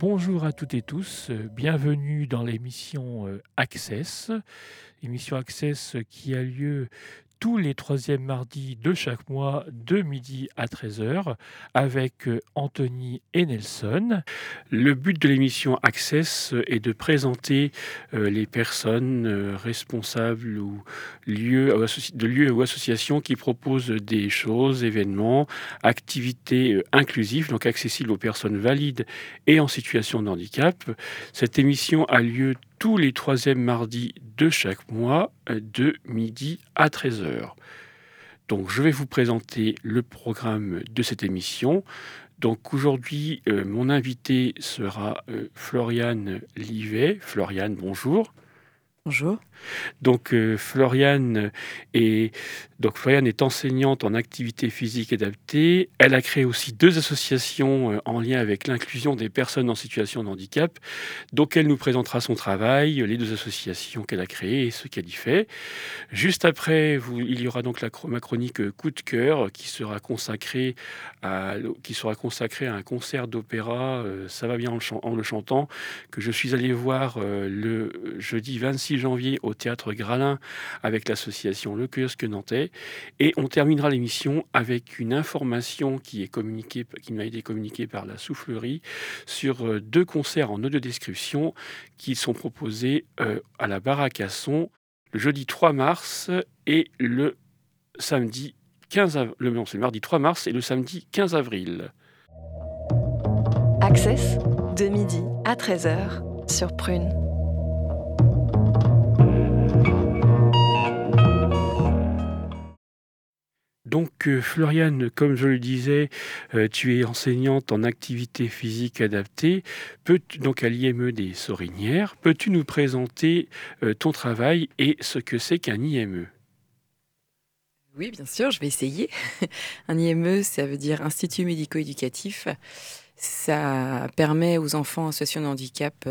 Bonjour à toutes et tous, bienvenue dans l'émission euh, Access, émission Access qui a lieu tous les troisièmes mardis de chaque mois de midi à 13h avec euh, Anthony et Nelson. Le but de l'émission Access est de présenter euh, les personnes euh, responsables ou lieux, de lieux ou associations qui proposent des choses, événements, activités inclusives, donc accessibles aux personnes valides et en situation de handicap. Cette émission a lieu tous les troisièmes mardis de chaque mois de midi à 13h. Donc je vais vous présenter le programme de cette émission. Donc aujourd'hui, euh, mon invité sera euh, Floriane Livet. Floriane, bonjour. Bonjour. Donc euh, Floriane est enseignante en activité physique adaptée. Elle a créé aussi deux associations euh, en lien avec l'inclusion des personnes en situation de handicap. Donc elle nous présentera son travail, les deux associations qu'elle a créées et ce qu'elle y fait. Juste après, il y aura donc la ma chronique euh, coup de cœur qui sera consacrée à qui sera consacrée à un concert d'opéra. ça va bien en le, chantant que je suis allé voir le jeudi 26 janvier au théâtre Gralin avec l'association Le Kiosque Nantais. Et on terminera l'émission avec une information qui est communiquée, qui m'a été communiquée par la soufflerie sur euh, deux concerts en audio description qui sont proposés euh, à la Baraque à Son le jeudi 3 mars et le samedi 15 avril. Le, c'est le mardi 3 mars et le samedi 15 avril. Access de midi à 13h sur Prune. Donc, euh, Floriane, comme je le disais, euh, tu es enseignante en activité physique adaptée, donc à l'IME des Sorinières. Peux-tu nous présenter euh, ton travail et ce que c'est qu'un IME Oui, bien sûr, je vais essayer. un IME, ça veut dire Institut médico-éducatif. Ça permet aux enfants en situation de handicap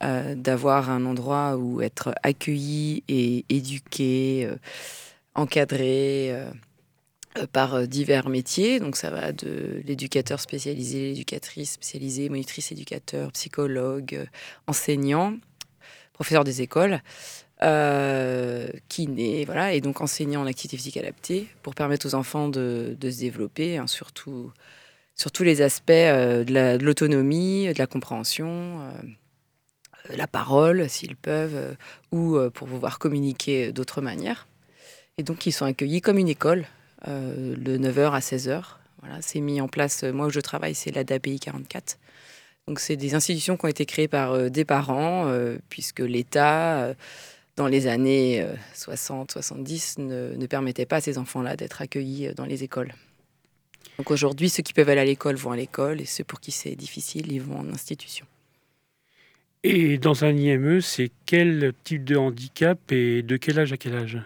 d'avoir un endroit où être accueillis et encadrés euh, euh, par euh, divers métiers. Donc ça va de l'éducateur spécialisé, l'éducatrice spécialisée, monitrice éducateur, psychologue, enseignant, professeur des écoles. kiné, voilà, et donc enseignant en activité physique adaptée pour permettre aux enfants de, se développer, hein, surtout sur tous les aspects de l'autonomie, de, la compréhension, la parole s'ils peuvent, ou pour pouvoir communiquer d'autres manières. Et donc, ils sont accueillis comme une école, euh, de 9h à 16h. Voilà, c'est mis en place, euh, moi où je travaille, c'est l'ADAPI 44. Donc, c'est des institutions qui ont été créées par euh, des parents, puisque l'État, dans les années 60-70, ne, ne, permettait pas à ces enfants-là d'être accueillis dans les écoles. Donc aujourd'hui, ceux qui peuvent aller à l'école vont à l'école, et ceux pour qui c'est difficile, ils vont en institution. Et dans un IME, c'est quel type de handicap et de quel âge à quel âge?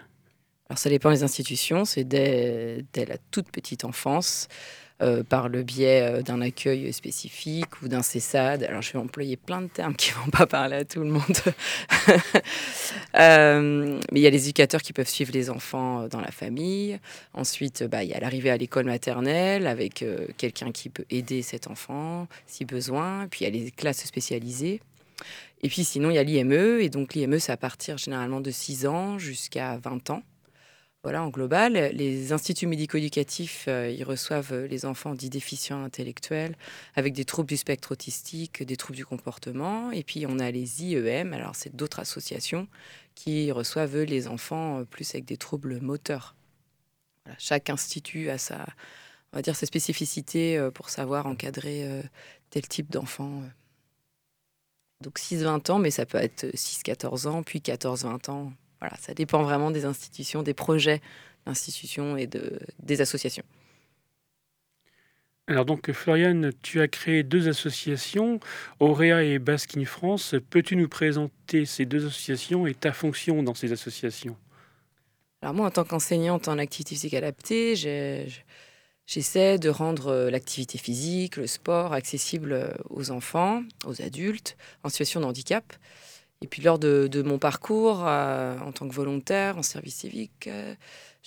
Alors ça dépend des institutions, c'est dès, la toute petite enfance. Euh, par le biais euh, d'un accueil spécifique ou d'un CESAD. Alors, je vais employer plein de termes qui ne vont pas parler à tout le monde. Euh, mais il y a les éducateurs qui peuvent suivre les enfants dans la famille. Ensuite, bah, il y a l'arrivée à l'école maternelle avec quelqu'un qui peut aider cet enfant si besoin. Puis, il y a les classes spécialisées. Et puis, sinon, il y a l'IME. Et donc, l'IME, c'est à partir généralement de 6 ans jusqu'à 20 ans. Voilà, en global, les instituts médico-éducatifs, euh, ils reçoivent euh, les enfants dits déficients intellectuels avec des troubles du spectre autistique, des troubles du comportement. Et puis, on a les IEM, alors c'est d'autres associations qui reçoivent les enfants euh, plus avec des troubles moteurs. chaque institut a sa, on va dire, sa spécificité pour savoir encadrer tel type d'enfant. Donc 6-20 ans, mais ça peut être 6-14 ans, puis 14-20 ans. Voilà, ça dépend vraiment des institutions, des projets d'institutions et de, des associations. Alors donc Floriane, tu as créé deux associations, Auréa et Basque in France. Peux-tu nous présenter ces deux associations et ta fonction dans ces associations? Alors moi, en tant qu'enseignante en activité physique adaptée, j'essaie de rendre euh, l'activité physique, le sport accessible aux enfants, aux adultes en situation de handicap. Et puis lors de, mon parcours euh, en tant que volontaire en service civique euh,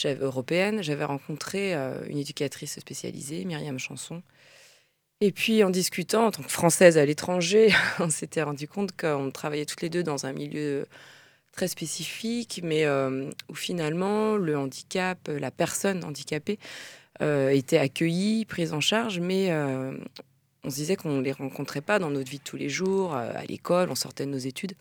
européenne, j'avais rencontré euh, une éducatrice spécialisée, Myriam Chanson, Et puis en discutant en tant que française à l'étranger, on s'était rendu compte qu'on travaillait toutes les deux dans un milieu très spécifique, mais euh, où finalement le handicap, la personne handicapée euh, était accueillie, prise en charge, mais euh, on se disait qu'on ne les rencontrait pas dans notre vie de tous les jours, à l'école, on sortait de nos études.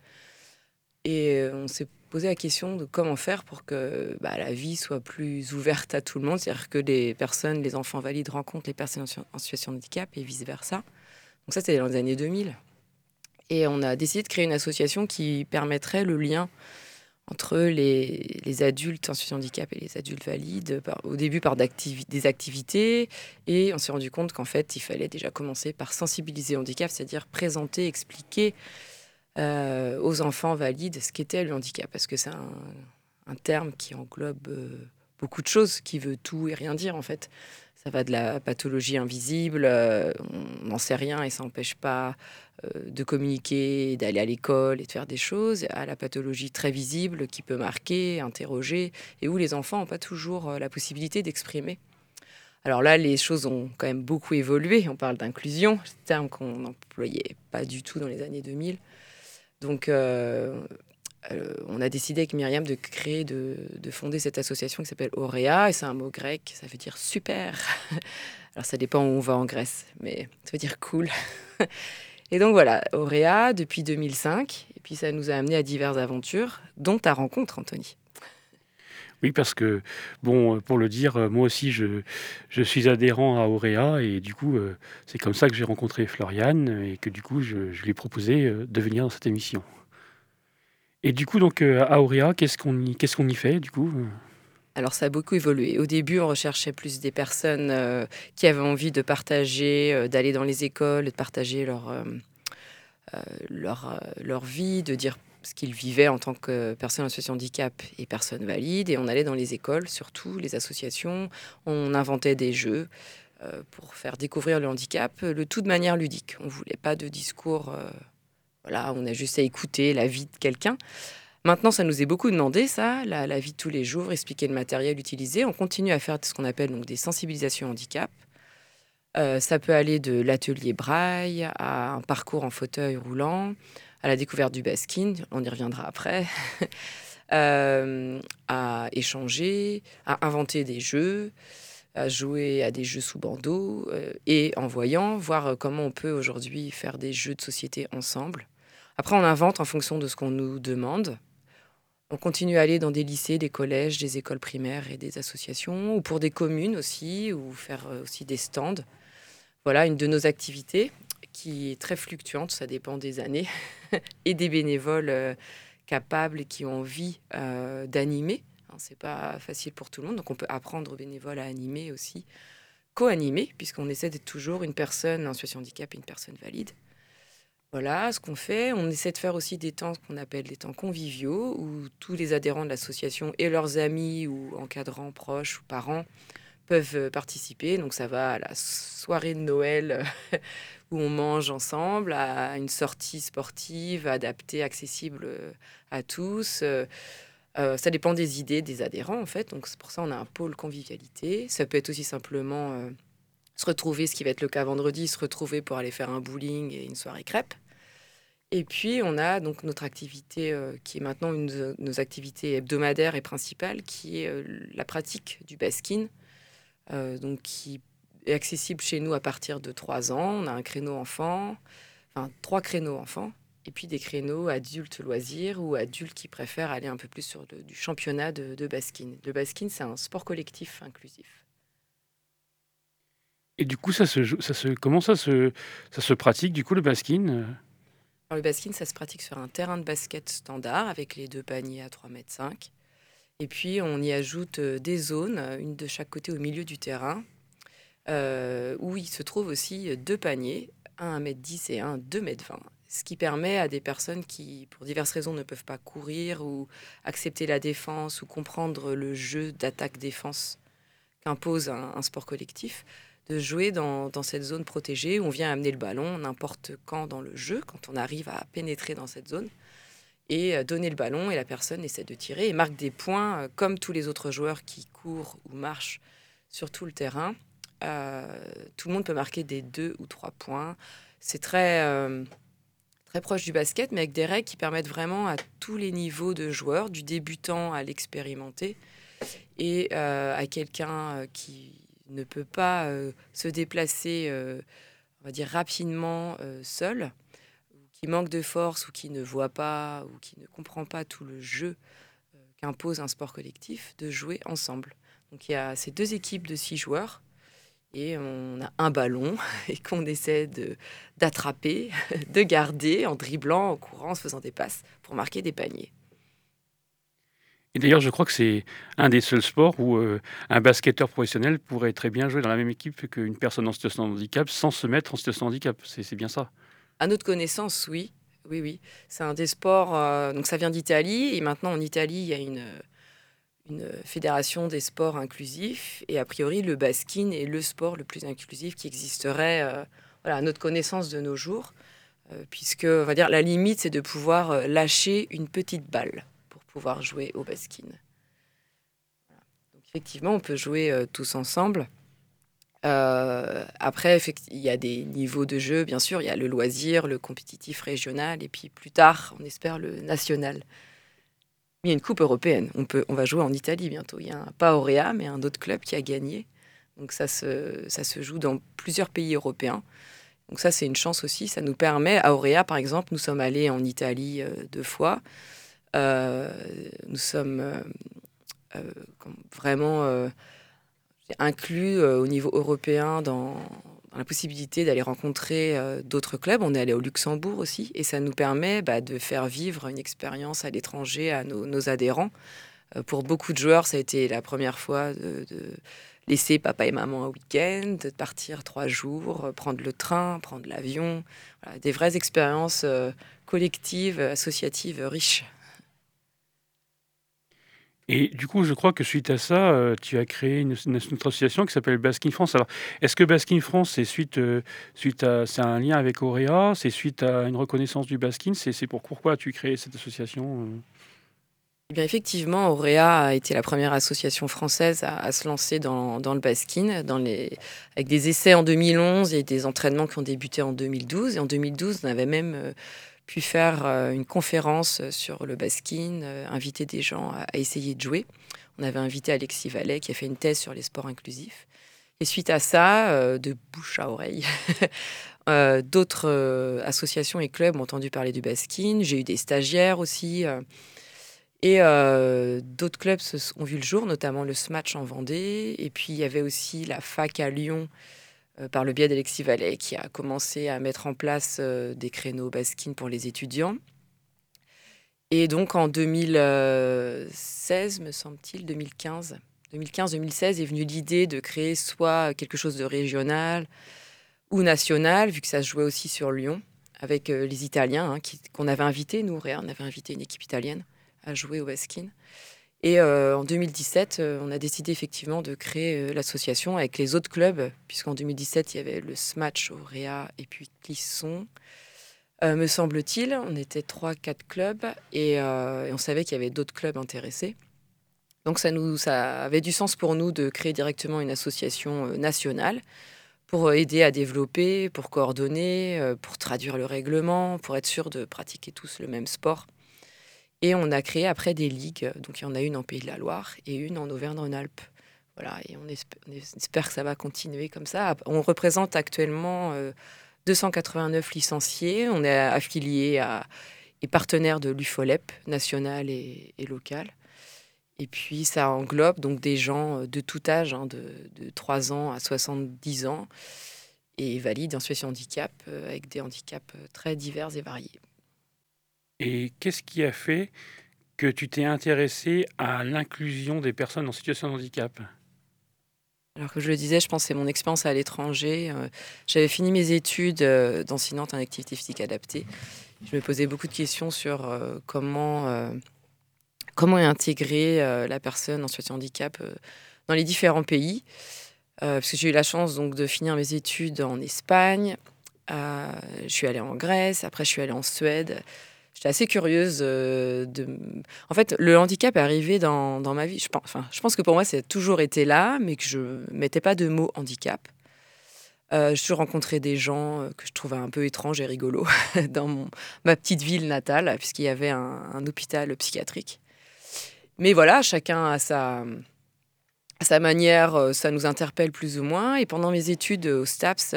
Et on s'est posé la question de comment faire pour que bah, la vie soit plus ouverte à tout le monde, c'est-à-dire que les personnes, les enfants valides rencontrent les personnes en situation de handicap et vice-versa. Donc ça, c'était dans les années 2000. Et on a décidé de créer une association qui permettrait le lien entre les, adultes en situation de handicap et les adultes valides, au début par des activités, et on s'est rendu compte qu'en fait, il fallait déjà commencer par sensibiliser au handicap, c'est-à-dire présenter, expliquer euh, aux enfants valides ce qu'était le handicap, parce que c'est un, terme qui englobe euh, beaucoup de choses, qui veut tout et rien dire en fait. Ça va de la pathologie invisible, euh, on n'en sait rien et ça n'empêche pas de communiquer, d'aller à l'école et de faire des choses, à la pathologie très visible qui peut marquer, interroger, et où les enfants n'ont pas toujours euh, la possibilité d'exprimer. Alors là, les choses ont quand même beaucoup évolué. On parle d'inclusion, terme qu'on n'employait pas du tout dans les années 2000. Donc, euh, on a décidé avec Myriam de créer, de, fonder cette association qui s'appelle Auréa, et c'est un mot grec, ça veut dire super. Alors ça dépend où on va en Grèce, mais ça veut dire cool. et donc voilà, Auréa depuis 2005, et puis ça nous a amené à diverses aventures, dont ta rencontre, Anthony. Oui, parce que, bon, pour le dire, moi aussi, je, suis adhérent à Auréa et du coup, euh, c'est comme ça que j'ai rencontré Floriane et que du coup, je, je lui ai proposé euh, de venir dans cette émission. Et du coup, donc, euh, à Auréa, qu'est-ce qu'on qu'est-ce qu'on y fait, du coup alors ça a beaucoup évolué. Au début, on recherchait plus des personnes euh, qui avaient envie de partager, euh, d'aller dans les écoles, de partager leur, leur, leur vie, de dire ce qu'ils vivaient en tant que personnes en situation de handicap et personnes valides. Et on allait dans les écoles, surtout les associations. On inventait des jeux pour faire découvrir le handicap, le tout de manière ludique. On voulait pas de discours voilà, on a juste à écouter la vie de quelqu'un. Maintenant, ça nous est beaucoup demandé, ça, la, vie de tous les jours, expliquer le matériel utilisé. On continue à faire ce qu'on appelle donc des sensibilisations handicap. Euh, ça peut aller de l'atelier braille à un parcours en fauteuil roulant, à la découverte du baskin, on y reviendra après, euh, à échanger, à inventer des jeux, à jouer à des jeux sous bandeau euh, et en voyant, voir comment on peut aujourd'hui faire des jeux de société ensemble. Après, on invente en fonction de ce qu'on nous demande. On continue à aller dans des lycées, des collèges, des écoles primaires et des associations, ou pour des communes aussi, ou faire euh, aussi des stands. Voilà une de nos activités qui est très fluctuante, ça dépend des années, et des bénévoles euh, capables qui ont envie euh, d'animer. Hein, c'est pas facile pour tout le monde, donc on peut apprendre aux bénévoles à animer aussi, co-animer, puisqu'on essaie d'être toujours une personne en situation de handicap et une personne valide. Voilà ce qu'on fait. On essaie de faire aussi des temps qu'on appelle des temps conviviaux, où tous les adhérents de l'association et leurs amis ou encadrants proches ou parents peuvent euh, participer. Donc ça va à la soirée de Noël où on mange ensemble, à une sortie sportive adaptée, accessible euh, à tous. Euh, ça dépend des idées des adhérents en fait. Donc c'est pour ça on a un pôle convivialité. Ça peut être aussi simplement se retrouver, ce qui va être le cas vendredi, se retrouver pour aller faire un bowling et une soirée crêpe. Et puis, on a donc notre activité euh, qui est maintenant une de nos activités hebdomadaires et principales, qui est euh, la pratique du baskin, euh, donc qui est accessible chez nous à partir de 3 ans. On a un créneau enfant, enfin trois créneaux enfants, et puis des créneaux adultes loisirs ou adultes qui préfèrent aller un peu plus sur du championnat de, de baskin. Le baskin, c'est un sport collectif inclusif. Et du coup, ça se, ça se, comment ça se, ça se pratique, du coup, le baskin le baskin, ça se pratique sur un terrain de basket standard avec les deux paniers à 3,5 mètres. Et puis, on y ajoute euh, des zones, une de chaque côté au milieu du terrain, euh, où il se trouve aussi deux paniers, un à 1m10 et un à 2m20. Ce qui permet à des personnes qui, pour diverses raisons, ne peuvent pas courir ou accepter la défense ou comprendre le jeu d'attaque-défense qu'impose un sport collectif, de jouer dans, cette zone protégée où on vient amener le ballon n'importe quand dans le jeu, quand on arrive à pénétrer dans cette zone, et euh, donner le ballon et la personne essaie de tirer et marque des points euh, comme tous les autres joueurs qui courent ou marchent sur tout le terrain. tout le monde peut marquer des deux ou trois points. C'est très, très proche du basket, mais avec des règles qui permettent vraiment à tous les niveaux de joueurs, du débutant à l'expérimenté, et à quelqu'un qui ne peut pas se déplacer, on va dire, rapidement seul qui manque de force ou qui ne voit pas ou qui ne comprend pas tout le jeu euh, qu'impose un sport collectif, de jouer ensemble. Donc il y a ces deux équipes de six joueurs et on a un ballon et qu'on essaie d'attraper, de, garder en dribblant, en courant, en se faisant des passes pour marquer des paniers. Et d'ailleurs, je crois que c'est un des seuls sports où euh, un basketteur professionnel pourrait très bien jouer dans la même équipe qu'une personne en situation de handicap sans se mettre en situation de handicap. C'est bien ça. À notre connaissance, oui. Oui, oui. C'est un des sports. Euh, donc, ça vient d'Italie. Et maintenant, en Italie, il y a une, une fédération des sports inclusifs. Et a priori, le baskin est le sport le plus inclusif qui existerait euh, à notre connaissance de nos jours. Euh, puisque, on va dire, la limite, c'est de pouvoir lâcher une petite balle pouvoir jouer au baskin. Donc, effectivement, on peut jouer tous ensemble. Euh, après, il y a des niveaux de jeu, bien sûr. Il y a le loisir, le compétitif régional, et puis plus tard, on espère le national. Il y a une coupe européenne. On, peut, on va jouer en Italie bientôt. Il y a un, pas Auréa, mais un autre club qui a gagné. Donc ça se, ça se joue dans plusieurs pays européens. Donc ça, c'est une chance aussi. Ça nous permet, à Auréa, par exemple, nous sommes allés en Italie euh, deux fois. Euh, nous sommes vraiment inclus euh, au niveau européen dans, la possibilité d'aller rencontrer euh, d'autres clubs. On est allé au Luxembourg aussi et ça nous permet bah, de faire vivre une expérience à l'étranger à nos, adhérents. Euh, pour beaucoup de joueurs, ça a été la première fois de, laisser papa et maman un week-end, de partir trois jours, prendre le train, prendre l'avion. des vraies expériences collectives, associatives riches. Et du coup, je crois que suite à ça, euh, tu as créé une, autre association qui s'appelle Baskin France. Alors, est-ce que Baskin France, c'est suite, euh, suite à, c'est un lien avec Auréa C'est suite à une reconnaissance du Baskin C'est pour pourquoi tu créé cette association euh? eh bien, effectivement, Auréa a été la première association française à, se lancer dans, le baskin, avec des essais en 2011 et des entraînements qui ont débuté en 2012. Et en 2012, on avait même pu faire euh, une conférence sur le baskin, euh, inviter des gens à, essayer de jouer. On avait invité Alexis Vallet qui a fait une thèse sur les sports inclusifs. Et suite à ça, euh, de bouche à oreille, d'autres associations et clubs ont entendu parler du baskin. J'ai eu des stagiaires aussi. et d'autres clubs ont vu le jour, notamment le Smatch en Vendée. Et puis il y avait aussi la fac à Lyon euh, par le biais d'Alexis Vallet, qui a commencé à mettre en place euh, des créneaux baskin pour les étudiants. Et donc en 2016, me semble-t-il, 2015, 2015-2016 est venue l'idée de créer soit quelque chose de régional ou national, vu que ça se jouait aussi sur Lyon, avec euh, les Italiens, hein, qu'on avait invités, nous, on avait invité une équipe italienne à jouer au baskin. Et euh, en 2017, euh, on a décidé effectivement de créer euh, l'association avec les autres clubs, puisqu'en 2017, il y avait le Smatch au Réa et puis Clisson. me semble-t-il, on était 3-4 clubs et, on savait qu'il y avait d'autres clubs intéressés. Donc ça, nous, ça avait du sens pour nous de créer directement une association nationale pour aider à développer, pour coordonner, pour traduire le règlement, pour être sûr de pratiquer tous le même sport. Et on a créé après des ligues. Donc il y en a une en Pays de la Loire et une en Auvergne-Rhône-Alpes. Voilà, et on espère, que ça va continuer comme ça. On représente actuellement 289 euh, licenciés. On est affilié à, et partenaire de l'UFOLEP, national et, local. Et puis ça englobe donc des gens euh, de tout âge, hein, de, de, 3 ans à 70 ans, et valides en situation handicap, euh, avec des handicaps très divers et variés. Et qu'est-ce qui a fait que tu t'es intéressé à l'inclusion des personnes en situation de handicap? Alors que je le disais, je pense que c'est mon expérience à l'étranger. Euh, j'avais fini mes études euh, d'enseignante en activité physique adaptée. Je me posais beaucoup de questions sur euh, comment, comment intégrer la personne en situation de handicap dans les différents pays. parce que j'ai eu la chance donc, de finir mes études en Espagne. je suis allée en Grèce, après je suis allée en Suède. J'étais assez curieuse euh, de. En fait, le handicap est arrivé dans, dans ma vie. Je pense, je pense que pour moi, ça a toujours été là, mais que je mettais pas de mot handicap. Euh, je rencontrais des gens euh, que je trouvais un peu étranges et rigolos dans ma petite ville natale, puisqu'il y avait un, hôpital psychiatrique. Mais voilà, chacun a sa, sa manière, ça nous interpelle plus ou moins. Et pendant mes études au STAPS,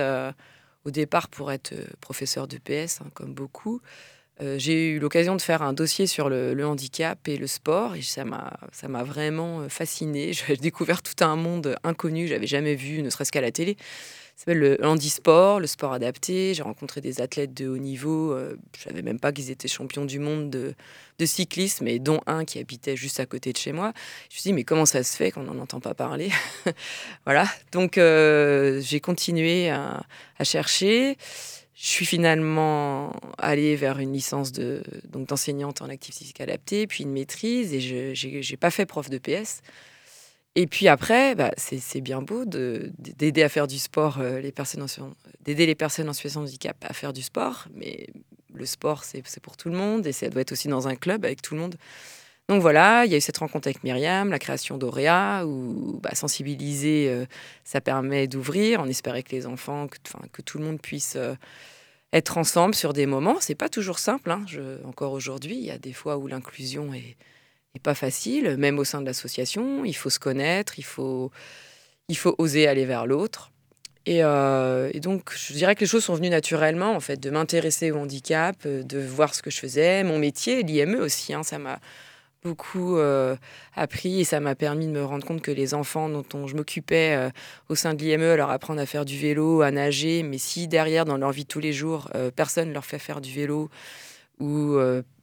au départ pour être professeur de PS, hein, comme beaucoup, j'ai eu l'occasion de faire un dossier sur le, handicap et le sport. Et ça m'a vraiment fasciné. J'ai découvert tout un monde inconnu, j'avais jamais vu, ne serait-ce qu'à la télé. Ça s'appelle le handisport, le sport adapté. J'ai rencontré des athlètes de haut niveau. Euh, je savais même pas qu'ils étaient champions du monde de, de, cyclisme, et dont un qui habitait juste à côté de chez moi. Je me suis dit, mais comment ça se fait qu'on n'en entend pas parler? Voilà. Donc, euh, j'ai continué à, chercher. Je suis finalement allée vers une licence de, donc d'enseignante en activité physique adaptée, puis une maîtrise, et je n'ai pas fait prof de PS. Et puis après, bah, c'est bien beau d'aider à faire du sport, euh, les personnes d'aider les personnes en situation de handicap à faire du sport, mais le sport, c'est pour tout le monde et ça doit être aussi dans un club avec tout le monde. Donc voilà, il y a eu cette rencontre avec Myriam, la création d'Auréa, où bah, sensibiliser, euh, ça permet d'ouvrir. On espérait que les enfants, que, tout le monde puisse euh, être ensemble sur des moments. C'est pas toujours simple. Hein. Encore aujourd'hui, il y a des fois où l'inclusion est pas facile, même au sein de l'association. Il faut se connaître, il faut, oser aller vers l'autre. Et, euh, donc, je dirais que les choses sont venues naturellement, en fait, de m'intéresser au handicap, de voir ce que je faisais, mon métier, l'IME aussi, hein, ça m'a beaucoup euh, appris et ça m'a permis de me rendre compte que les enfants dont je m'occupais au sein de l'IME, leur apprendre à faire du vélo, à nager, mais si derrière, dans leur vie de tous les jours, personne ne leur fait faire du vélo ou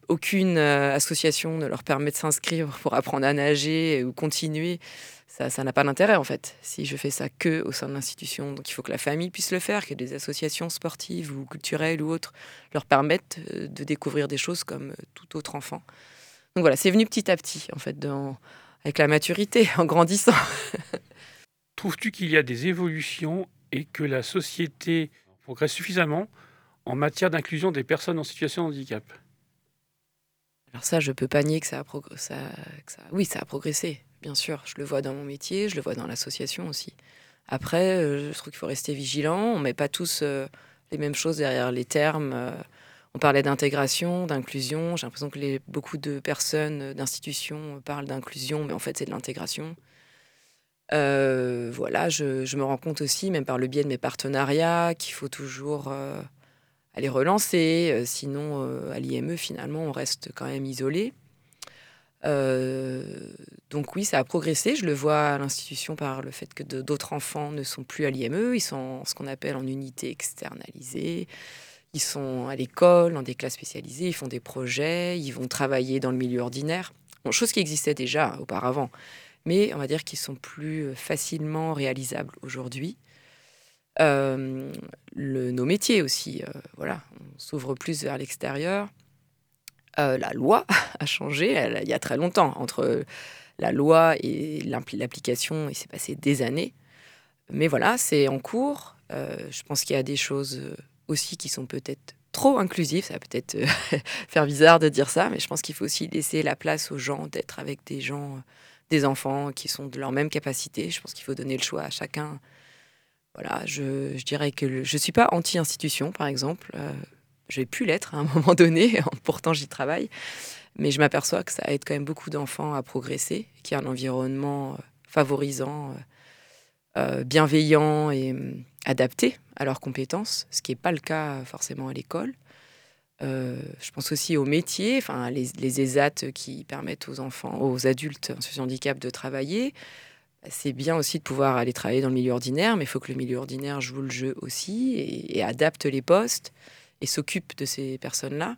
aucune euh, association ne leur permet de s'inscrire pour apprendre à nager ou continuer, ça n'a pas d'intérêt en fait, si je fais ça que au sein de l'institution. Donc il faut que la famille puisse le faire, que des associations sportives ou culturelles ou autres leur permettent euh, de découvrir des choses comme euh, tout autre enfant. Donc voilà, c'est venu petit à petit en fait, dans, avec la maturité, en grandissant. Trouves-tu qu'il y a des évolutions et que la société progresse suffisamment en matière d'inclusion des personnes en situation de handicap? Alors ça, je peux pas nier que ça a, ça... Oui, ça a progressé, bien sûr. Je le vois dans mon métier, je le vois dans l'association aussi. Après, euh, je trouve qu'il faut rester vigilant. On met pas tous euh, les mêmes choses derrière les termes. Euh. On parlait d'intégration, d'inclusion. J'ai l'impression que beaucoup de personnes, d'institutions parlent d'inclusion, mais en fait, c'est de l'intégration. voilà, je, me rends compte aussi, même par le biais de mes partenariats, qu'il faut toujours les relancer. Euh, sinon, euh, à l'IME, finalement, on reste quand même isolé. Euh, donc oui, ça a progressé. Je le vois à l'institution par le fait que d'autres enfants ne sont plus à l'IME. Ils sont ce qu'on appelle en unité externalisée. Sont à l'école, dans des classes spécialisées. Ils font des projets. Ils vont travailler dans le milieu ordinaire. Bon, chose qui existait déjà auparavant. Mais on va dire qu'ils sont plus facilement réalisables aujourd'hui. Euh, nos métiers aussi, euh, voilà, on s'ouvre plus vers l'extérieur. Euh, la loi a changé il y a très longtemps. Entre la loi et l'application, il s'est passé des années. Mais voilà, c'est en cours. je pense qu'il y a des choses aussi qui sont peut-être trop inclusives. Ça va peut-être faire bizarre de dire ça, mais je pense qu'il faut aussi laisser la place aux gens d'être avec des gens, des enfants qui sont de leur même capacité. Je pense qu'il faut donner le choix à chacun voilà, je, dirais que je ne suis pas anti-institution, par exemple. Euh, je vais pu l'être à un moment donné, pourtant j'y travaille. Mais je m'aperçois que ça aide quand même beaucoup d'enfants à progresser, qu'il y a un environnement euh, favorisant, euh, bienveillant et adapté à leurs compétences, ce qui n'est pas le cas forcément à l'école. je pense aussi aux métiers, enfin les, les ESAT qui permettent aux enfants, aux adultes en situation de handicap de travailler c'est bien aussi de pouvoir aller travailler dans le milieu ordinaire, mais il faut que le milieu ordinaire joue le jeu aussi et, adapte les postes et s'occupe de ces personnes-là.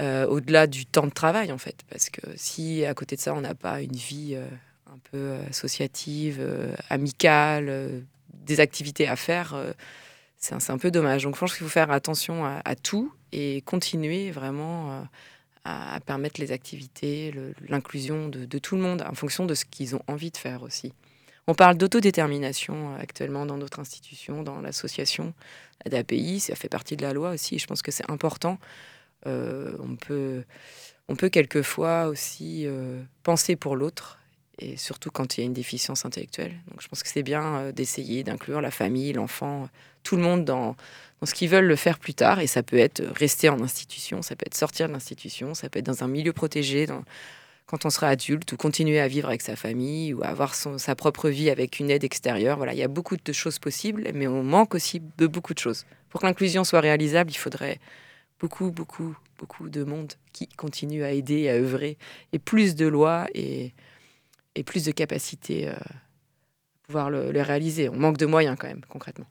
Euh, au-delà du temps de travail, en fait. Parce que si à côté de ça, on n'a pas une vie euh, un peu associative, euh, amicale, des activités à faire, c'est un, peu dommage. Donc, je pense qu'il faut faire attention à, tout et continuer vraiment à, permettre les activités, l'inclusion de, tout le monde en fonction de ce qu'ils ont envie de faire aussi. On parle d'autodétermination euh, actuellement dans notre institution, dans l'association d'API, ça fait partie de la loi aussi. Je pense que c'est important. Euh, on, peut, on peut quelquefois aussi euh, penser pour l'autre et surtout quand il y a une déficience intellectuelle. Donc je pense que c'est bien euh, d'essayer d'inclure la famille, l'enfant, tout le monde dans, dans ce qu'ils veulent le faire plus tard. Et ça peut être rester en institution, ça peut être sortir de l'institution, ça peut être dans un milieu protégé quand on sera adulte, ou continuer à vivre avec sa famille, ou avoir son, sa propre vie avec une aide extérieure. Voilà, il y a beaucoup de choses possibles, mais on manque aussi de beaucoup de choses. Pour que l'inclusion soit réalisable, il faudrait beaucoup, beaucoup, beaucoup de monde qui continue à aider, à œuvrer, et plus de lois et et plus de capacité à euh, pouvoir le, réaliser. On manque de moyens quand même, concrètement.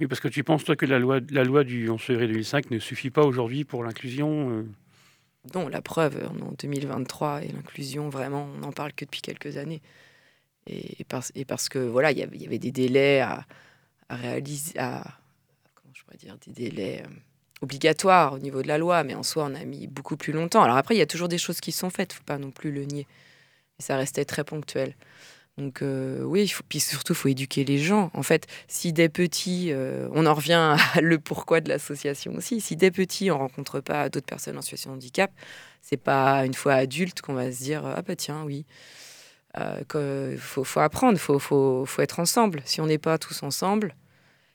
Oui, parce que tu penses, toi, que la loi, la loi du 11 février 2005 ne suffit pas aujourd'hui pour l'inclusion euh? Non, la preuve, en 2023, et l'inclusion, vraiment, on n'en parle que depuis quelques années. Et, parce, et parce, que, voilà, il y avait des délais à, réaliser, à, comment je pourrais dire, des délais euh, obligatoires au niveau de la loi, mais en soi, on a mis beaucoup plus longtemps. Alors après, il y a toujours des choses qui sont faites, il ne faut pas non plus le nier ça restait très ponctuel. Donc euh, oui, il puis surtout, il faut éduquer les gens. En fait, si des petits, euh, on en revient à le pourquoi de l'association aussi, si des petits, on rencontre pas d'autres personnes en situation de handicap, c'est pas une fois adulte qu'on va se dire ah bah tiens oui, euh, faut, apprendre, faut, faut, être ensemble. Si on n'est pas tous ensemble,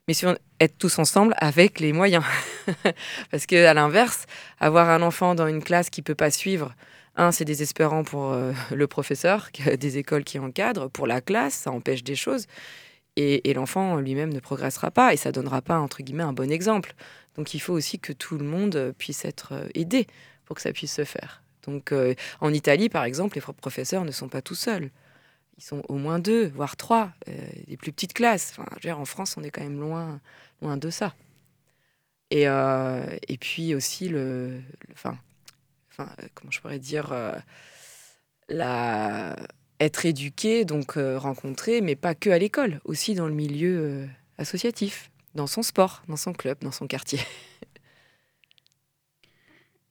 mais si on être tous ensemble avec les moyens, parce que à l'inverse, avoir un enfant dans une classe qui peut pas suivre un, c'est désespérant pour euh, le professeur, des écoles qui encadrent, pour la classe, ça empêche des choses. Et, l'enfant lui-même ne progressera pas et ça donnera pas, entre guillemets, un bon exemple. Donc il faut aussi que tout le monde puisse être euh, aidé pour que ça puisse se faire. Donc euh, en Italie, par exemple, les professeurs ne sont pas tout seuls. Ils sont au moins deux, voire trois, des plus petites classes. Enfin, en France, on est quand même loin, loin de ça. Et, et puis aussi, le, euh, comment je pourrais dire, euh, être éduqué, donc euh, rencontrer, mais pas que à l'école, aussi dans le milieu associatif, dans son sport, dans son club, dans son quartier.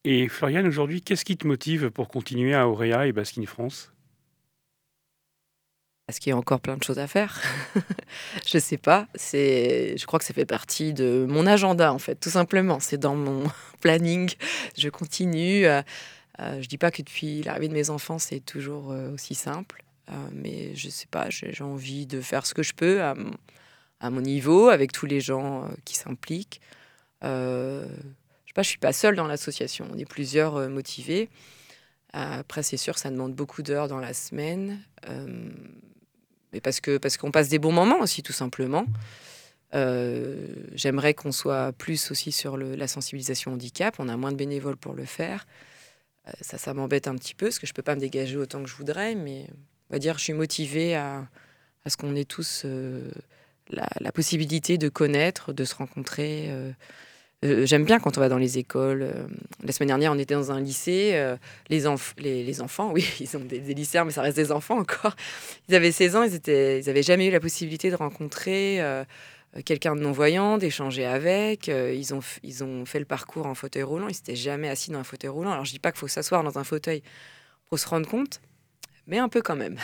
Et Floriane, aujourd'hui, qu'est-ce qui te motive pour continuer à Auréa et Baskin France? Parce qu'il y a encore plein de choses à faire. je sais pas. C'est, je crois que ça fait partie de mon agenda en fait, tout simplement. C'est dans mon planning. Je continue. Euh, euh, je dis pas que depuis l'arrivée de mes enfants c'est toujours euh, aussi simple, mais je sais pas. J'ai envie de faire ce que je peux à, mon niveau, avec tous les gens qui s'impliquent. je sais pas. Je suis pas seule dans l'association. On est plusieurs motivés. Après, c'est sûr, ça demande beaucoup d'heures dans la semaine mais parce que parce qu'on passe des bons moments aussi, tout simplement. Euh, j'aimerais qu'on soit plus aussi sur la sensibilisation handicap. On a moins de bénévoles pour le faire. Euh, ça, ça m'embête un petit peu parce que je peux pas me dégager autant que je voudrais, mais on va dire, je suis motivée à, à ce qu'on ait tous euh, la, possibilité de connaître, de se rencontrer, euh, j'aime bien quand on va dans les écoles. Euh, la semaine dernière, on était dans un lycée. Euh, les, enfants, oui, ils ont des, lycéens, mais ça reste des enfants encore. Ils avaient 16 ans, ils n'avaient ils jamais eu la possibilité de rencontrer quelqu'un de non-voyant, d'échanger avec. ils, ont, ils ont fait le parcours en fauteuil roulant. Ils s'étaient jamais assis dans un fauteuil roulant. Alors, je dis pas qu'il faut s'asseoir dans un fauteuil pour se rendre compte, mais un peu quand même.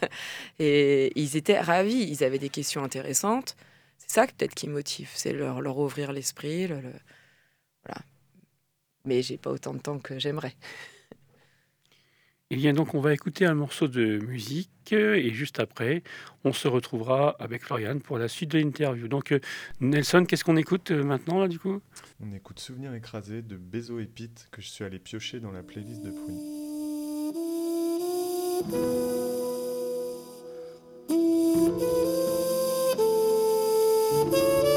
Et ils étaient ravis. Ils avaient des questions intéressantes. C'est ça peut-être qui motive, c'est leur, leur ouvrir l'esprit. Le, Voilà. Mais j'ai pas autant de temps que j'aimerais. Eh bien, donc, on va écouter un morceau de musique et juste après, on se retrouvera avec Floriane pour la suite de l'interview. Donc, euh, Nelson, qu'est-ce qu'on écoute euh, maintenant, là, du coup? On écoute Souvenir écrasé de Bezo et Pete que je suis allé piocher dans la playlist de Bye.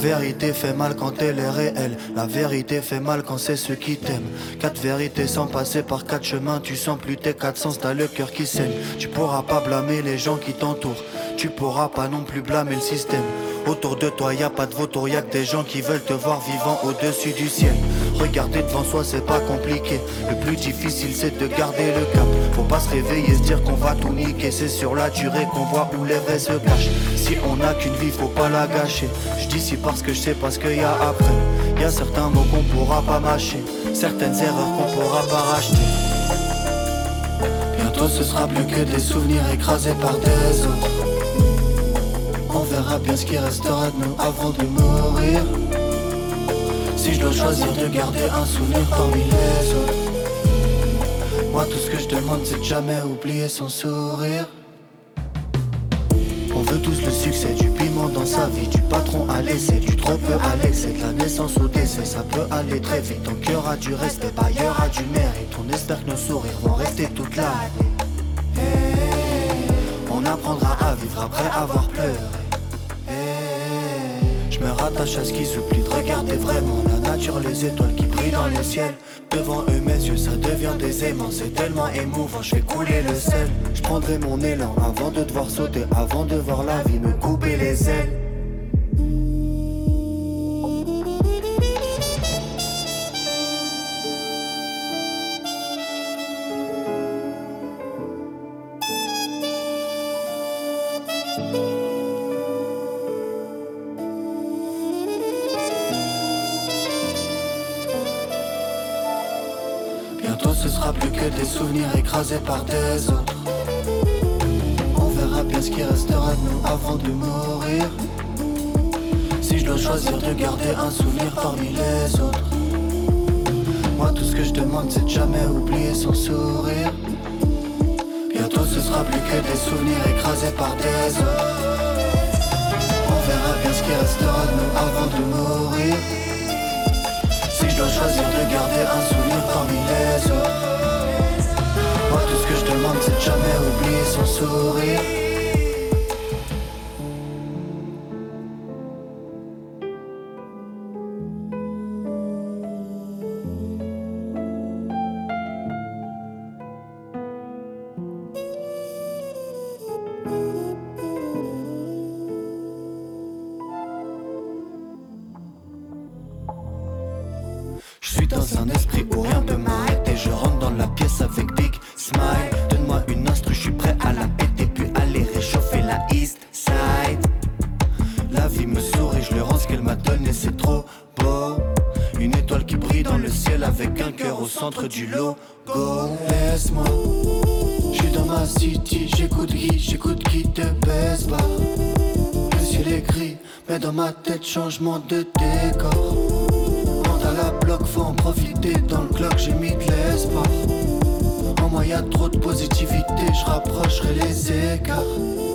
Vérité fait mal quand elle est réelle. La vérité fait mal quand c'est ceux qui t'aiment. Quatre vérités sans passer par quatre chemins. Tu sens plus tes quatre sens, t'as le cœur qui saigne. Tu pourras pas blâmer les gens qui t'entourent. tu pourras pas non plus blâmer le système. Autour de toi, y a pas de vautour, y des gens qui veulent te voir vivant au-dessus du ciel. Regarder devant soi, c'est pas compliqué. Le plus difficile, c'est de garder le cap. Faut pas se réveiller, se dire qu'on va tout niquer. C'est sur la durée qu'on voit où les vrais se cachent. Si on a qu'une vie, faut pas la gâcher. Je dis si parce que je sais pas ce qu'il y a après. Y a certains mots qu'on pourra pas mâcher. Certaines erreurs qu'on pourra pas racheter. Bientôt, ce sera plus que des souvenirs écrasés par des autres. Bien ce qui restera de nous avant de mourir. Si je dois choisir de garder un souvenir parmi les autres. Moi, tout ce que je demande, c'est de jamais oublier son sourire. On veut tous le succès, du piment dans sa vie, du patron à l'essai, du trop peu à l'excès, de la naissance au décès, ça peut aller très vite. Ton cœur a du respect, bah y aura du mérite. On espère que nos sourires vont rester toute l'année. On apprendra à vivre après avoir pleuré. Me rattache à ce qui s'oublie de regarder vraiment la nature, les étoiles qui brillent dans le ciel. Devant eux, mes yeux, ça devient des aimants. C'est tellement émouvant, je fais couler le sel. Je prendrai mon élan avant de devoir sauter, avant de voir la vie me couper les ailes. On verra bien ce qui restera de nous avant de mourir. Si je dois choisir de garder un souvenir parmi les autres. Moi tout ce que je demande c'est de jamais oublier son sourire. Bientôt ce sera plus que des souvenirs écrasés par des autres. On verra bien ce qui restera de nous avant de mourir. Si je dois choisir de garder un souvenir parmi les autres. Demande c'est de jamais oublier son sourire. Centre du logo. Laisse-moi, je suis dans ma city, j'écoute qui, j'écoute qui te baisse pas. Le ciel est gris, mais dans ma tête, changement de décor. Rentre à la bloc, faut en profiter. Dans le clock, j'ai mis de l'espoir. En moi, y a trop de positivité, je rapprocherai les écarts.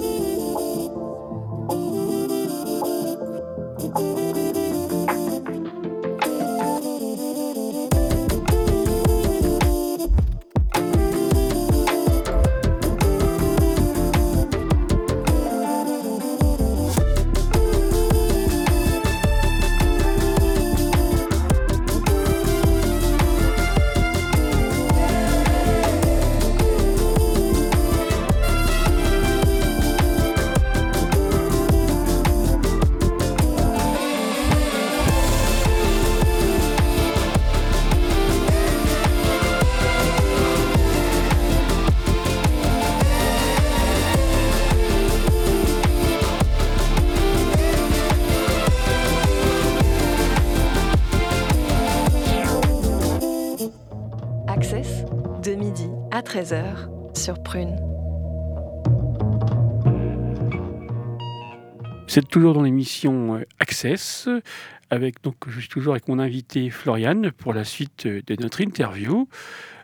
C'est toujours dans l'émission euh, Access, avec donc je suis toujours avec mon invité Floriane pour la suite euh, de notre interview.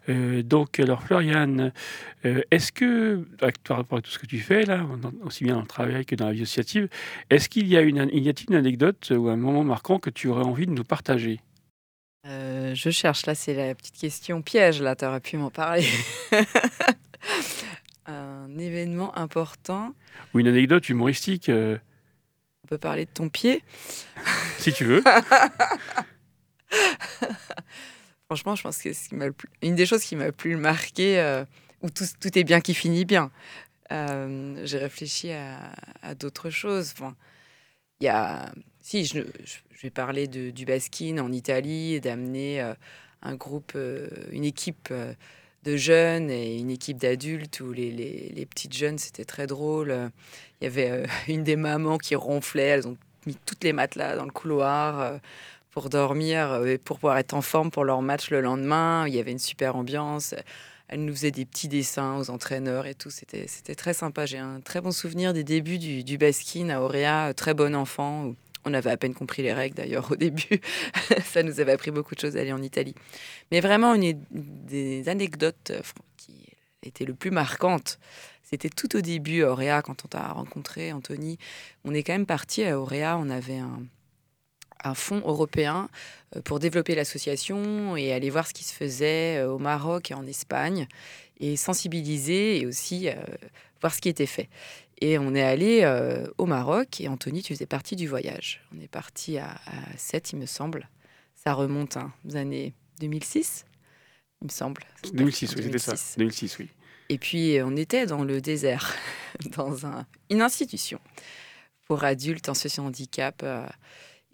Euh, donc alors Floriane, est-ce que par rapport à tout ce que tu fais là, aussi bien dans le travail que dans la vie associative, est-ce qu'il y a une y a-t-il une anecdote ou un moment marquant que tu aurais envie de nous partager? Euh, je cherche, là, c'est la petite question piège, là, tu aurais pu m'en parler. Un événement important, ou une anecdote humoristique euh, on peut parler de ton pied. si tu veux Franchement, je pense que ce qui m'a le plus- une des choses qui m'a le plus marqué, euh, où tout, tout est bien qui finit bien, j'ai réfléchi à, à d'autres choses. Enfin, il y a, si je, vais parler de, du Baskin en Italie, d'amener euh, un groupe, euh, une équipe euh, de jeunes et une équipe d'adultes où les, petites jeunes, c'était très drôle. Il y avait une des mamans qui ronflait, elles ont mis toutes les matelas dans le couloir pour dormir et pour pouvoir être en forme pour leur match le lendemain. Il y avait une super ambiance. Elle nous faisait des petits dessins aux entraîneurs et tout. C'était très sympa. J'ai un très bon souvenir des débuts du, du Baskin à Auréa, très bon enfant. On avait à peine compris les règles d'ailleurs au début. Ça nous avait appris beaucoup de choses d'aller en Italie. Mais vraiment, une des anecdotes euh, qui était le plus marquante, c'était tout au début à Auréa, quand on t'a rencontré, Anthony. On est quand même parti à Auréa, on avait un, fonds européen euh, pour développer l'association et aller voir ce qui se faisait euh, au Maroc et en Espagne et sensibiliser et aussi voir ce qui était fait. Et on est allé euh, au Maroc et Anthony, tu faisais partie du voyage. On est parti à, à 7, il me semble. Ça remonte hein, aux années 2006, il me semble. 2006, oui, c'était ça. 2006. 2006, oui. Et puis, on était dans le désert, dans un- une institution pour adultes en situation de handicap, euh,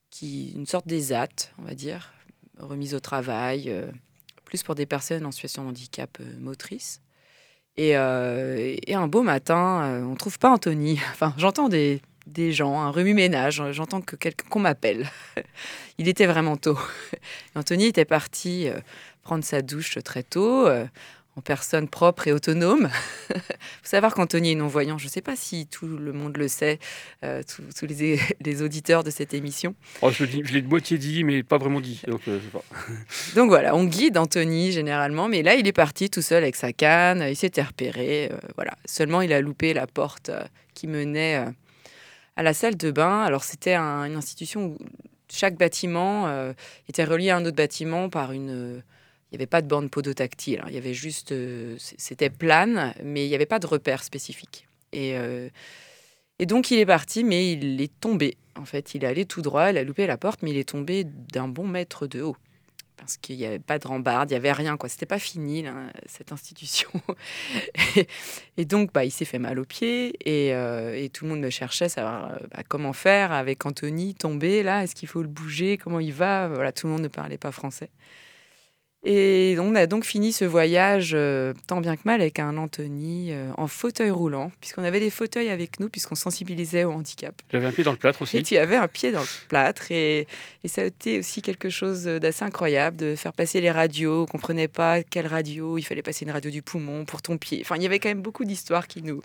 qui, une sorte d'ESAT, on va dire, remise au travail, euh, plus pour des personnes en situation de handicap motrice. Et, euh, et un beau matin, euh, on trouve pas Anthony. Enfin, j'entends des, des gens, un remue-ménage, j'entends que quelqu'un qu'on m'appelle. Il était vraiment tôt. Anthony était parti euh, prendre sa douche très tôt, euh, en personne propre et autonome. faut savoir qu'Anthony est non-voyant. Je ne sais pas si tout le monde le sait, euh, tous les, les auditeurs de cette émission. Oh, je l'ai de moitié dit, mais pas vraiment dit. Donc, euh, pas. Donc voilà, on guide Anthony généralement, mais là il est parti tout seul avec sa canne, il s'était repéré, euh, voilà. Seulement il a loupé la porte qui menait à la salle de bain. Alors c'était un- une institution où chaque bâtiment était relié à un autre bâtiment par une... il n'y avait pas de borne podotactile, hein. il y avait juste... euh, c'était plane, mais il n'y avait pas de repère spécifique. Et, euh, et donc il est parti, mais il est tombé. En fait, il est allé tout droit, il a loupé la porte, mais il est tombé d'un bon mètre de haut parce qu'il n'y avait pas de rambarde, il n'y avait rien, quoi. C'était pas fini, cette institution. et, donc, bah, il s'est fait mal aux pieds et, euh, et tout le monde me cherchait, savoir euh, bah, comment faire avec Anthony tombé, là, est-ce qu'il faut le bouger, comment il va? Voilà, tout le monde ne parlait pas français. Et on a donc fini ce voyage, euh, tant bien que mal, avec un Anthony euh, en fauteuil roulant, puisqu'on avait des fauteuils avec nous, puisqu'on sensibilisait au handicap. J'avais un pied dans le plâtre Et aussi. tu avais un pied dans le plâtre. Et, et ça a été aussi quelque chose d'assez incroyable de faire passer les radios. On comprenait pas quelle radio. Il fallait passer une radio du poumon pour ton pied. Enfin, il y avait quand même beaucoup d'histoires qui nous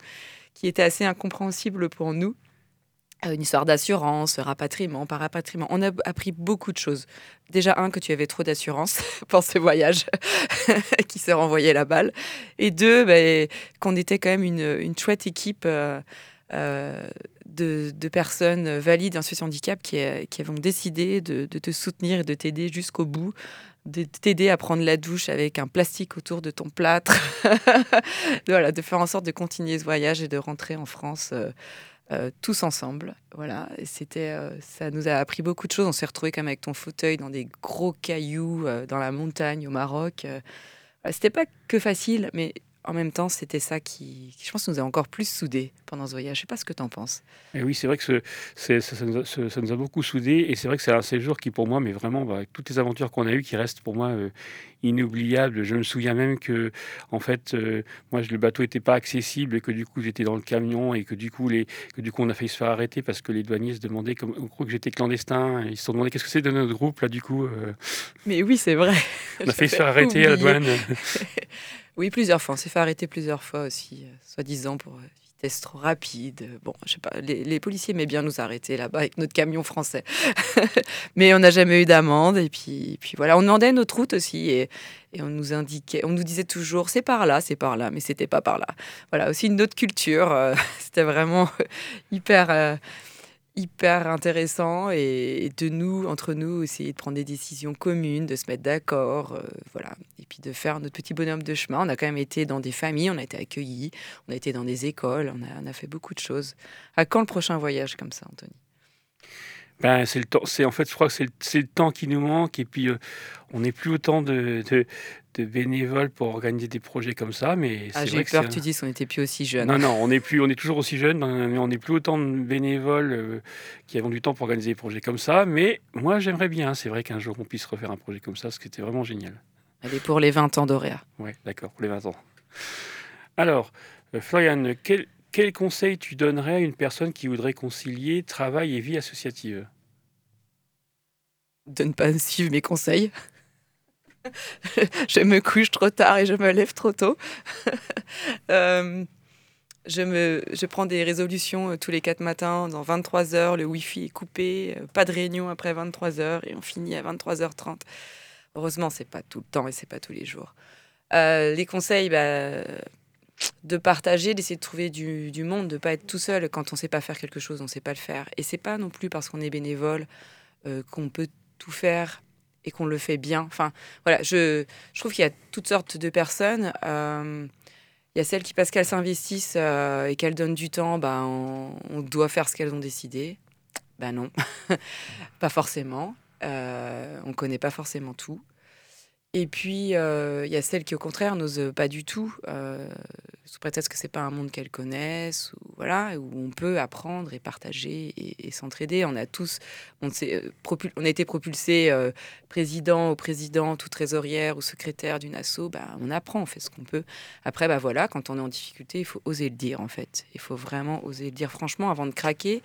qui étaient assez incompréhensibles pour nous. Euh, Une histoire d'assurance, rapatriement, par rapatriement. On a appris beaucoup de choses. Déjà, un, que tu avais trop d'assurance pour ce voyage qui se renvoyait la balle. Et deux, ben, qu'on était quand même une, une chouette équipe euh, euh, de, personnes valides en situation handicap qui, qui avons décidé de, te soutenir et de t'aider jusqu'au bout, de t'aider à prendre la douche avec un plastique autour de ton plâtre, voilà, de faire en sorte de continuer ce voyage et de rentrer en France. Euh, tous ensemble, voilà. C'était, euh, ça nous a appris beaucoup de choses. On s'est retrouvé comme avec ton fauteuil dans des gros cailloux euh, dans la montagne au Maroc. C'était pas que facile, mais en même temps, c'était ça qui, qui, je pense, nous a encore plus soudés pendant ce voyage. Je sais pas ce que tu en penses. Et oui, c'est vrai que ce- ça, ça nous a, ce- ça nous a beaucoup soudés. Et c'est vrai que c'est un séjour qui, pour moi, mais vraiment, bah, avec toutes les aventures qu'on a eues, qui restent pour moi euh, inoubliables. Je me souviens même que, en fait, euh, moi, le bateau n'était pas accessible et que du coup, j'étais dans le camion et que du coup, les, que du coup, on a failli se faire arrêter parce que les douaniers se demandaient, comme, on croit que j'étais clandestin. Ils se sont demandé qu'est-ce que c'est de notre groupe, là, du coup. euh, Mais oui, c'est vrai. on a failli se faire arrêter à la douane. Oui, plusieurs fois. On s'est fait arrêter plusieurs fois aussi, euh, soi-disant pour euh, vitesse trop rapide. Euh, Bon, je sais pas, les, policiers aimaient bien nous arrêter là-bas avec notre camion français. Mais on n'a jamais eu d'amende. Et puis, puis voilà, on demandait notre route aussi et, on nous indiquait, on nous disait toujours c'est par là, c'est par là, mais c'était pas par là. Voilà, aussi une autre culture. euh, C'était vraiment hyper. Hyper intéressant et de nous, entre nous, essayer de prendre des décisions communes, de se mettre d'accord, euh, voilà. Et puis de faire notre petit bonhomme de chemin. On a quand même été dans des familles, on a été accueillis, on a été dans des écoles, on a, on a fait beaucoup de choses. À quand le prochain voyage comme ça, Anthony? Ben, c'est le temps. C'est en fait, je crois que c'est le, le temps qui nous manque. Et puis, euh, on n'est plus autant de, de, de bénévoles pour organiser des projets comme ça. Mais Ah, j'ai que peur que tu dises qu'on n'était plus aussi jeunes. Non, non, on est plus, on est toujours aussi jeunes, euh, mais on n'est plus autant de bénévoles euh, qui avons du temps pour organiser des projets comme ça. Mais moi, j'aimerais bien. C'est vrai qu'un jour, on puisse refaire un projet comme ça, ce qui était vraiment génial. Elle est pour les 20 ans d'Auréa. Ouais, d'accord, pour les 20 ans. Alors, euh, Florian, quel, quel conseil tu donnerais à une personne qui voudrait concilier travail et vie associative? De ne pas suivre mes conseils. je me couche trop tard et je me lève trop tôt. Euh, je, me, je prends des résolutions euh, tous les 4 matins. Dans 23 heures, le Wi-Fi est coupé. euh, Pas de réunion après 23 heures et on finit à 23h30. Heureusement, c'est pas tout le temps et c'est pas tous les jours. Les conseils, bah, de partager, d'essayer de trouver du, du monde, de pas être tout seul. Quand on sait pas faire quelque chose, on sait pas le faire. Et c'est pas non plus parce qu'on est bénévole euh, qu'on peut tout faire et qu'on le fait bien. Enfin, voilà, je, je trouve qu'il y a toutes sortes de personnes. Euh, il y a celles qui, parce qu'elles s'investissent euh, et qu'elles donnent du temps, bah, on, on doit faire ce qu'elles ont décidé. Ben non, pas forcément. On ne connaît pas forcément tout. Et puis, euh, il y a celles qui, au contraire, n'osent pas du tout, euh, sous prétexte que c'est pas un monde qu'elles connaissent, ou voilà, où on peut apprendre et partager et, s'entraider. On a tous, on, euh, on a été propulsés euh, président ou présidente ou trésorière ou secrétaire d'une asso. Bah, on apprend, on fait ce qu'on peut. Après, bah voilà, quand on est en difficulté, il faut oser le dire, en fait. Il faut vraiment oser le dire franchement avant de craquer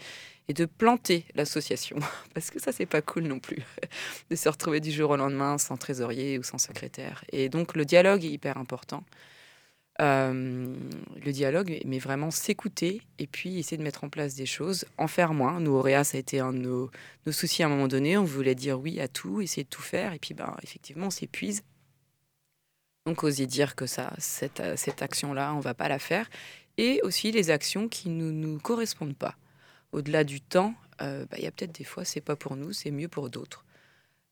et de planter l'association. Parce que ça, c'est pas cool non plus, de se retrouver du jour au lendemain sans trésorier ou sans secrétaire. Et donc, le dialogue est hyper important. Euh, le dialogue, mais vraiment s'écouter et puis essayer de mettre en place des choses, en faire moins. Nous, Auréa, ça a été un de nos, nos soucis à un moment donné. On voulait dire oui à tout, essayer de tout faire, et puis ben, effectivement, on s'épuise. Donc, oser dire que ça, cette, cette action-là, on va pas la faire. Et aussi les actions qui ne nous, nous correspondent pas au-delà du temps, euh, bah, il y a peut-être des fois, c'est pas pour nous, c'est mieux pour d'autres.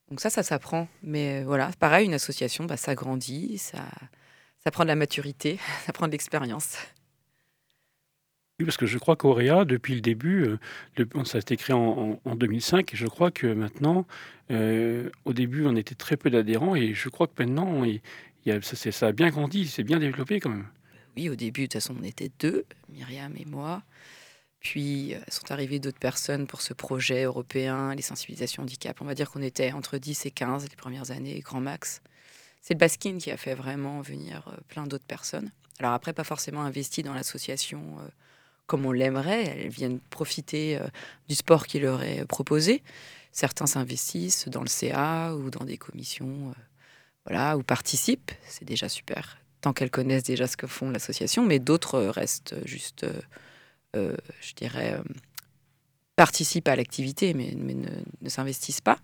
Donc ça, ça s'apprend. Mais euh, voilà, pareil, une association, bah, ça grandit, ça, ça prend de la maturité, ça prend de l'expérience. Oui, parce que je crois qu'Auréa, depuis le début, euh, ça a été créé en, en- en 2005, et je crois que maintenant, euh, au début, on était très peu d'adhérents, et je crois que maintenant, il, il y a, ça, ça a bien grandi, c'est bien développé quand même. Oui, au début, de toute façon, on était deux, Myriam et moi. Puis euh, sont arrivées d'autres personnes pour ce projet européen, les sensibilisations handicap. On va dire qu'on était entre 10 et 15 les premières années, grand max. C'est le Baskin qui a fait vraiment venir euh, plein d'autres personnes. Alors après, pas forcément investies dans l'association euh, comme on l'aimerait. Elles viennent profiter du sport qui leur est proposé. Certains s'investissent dans le CA ou dans des commissions, voilà, ou participent. C'est déjà super tant qu'elles connaissent déjà ce que font l'association, mais d'autres restent juste, je dirais, euh, participent à l'activité, mais, ne, s'investissent pas.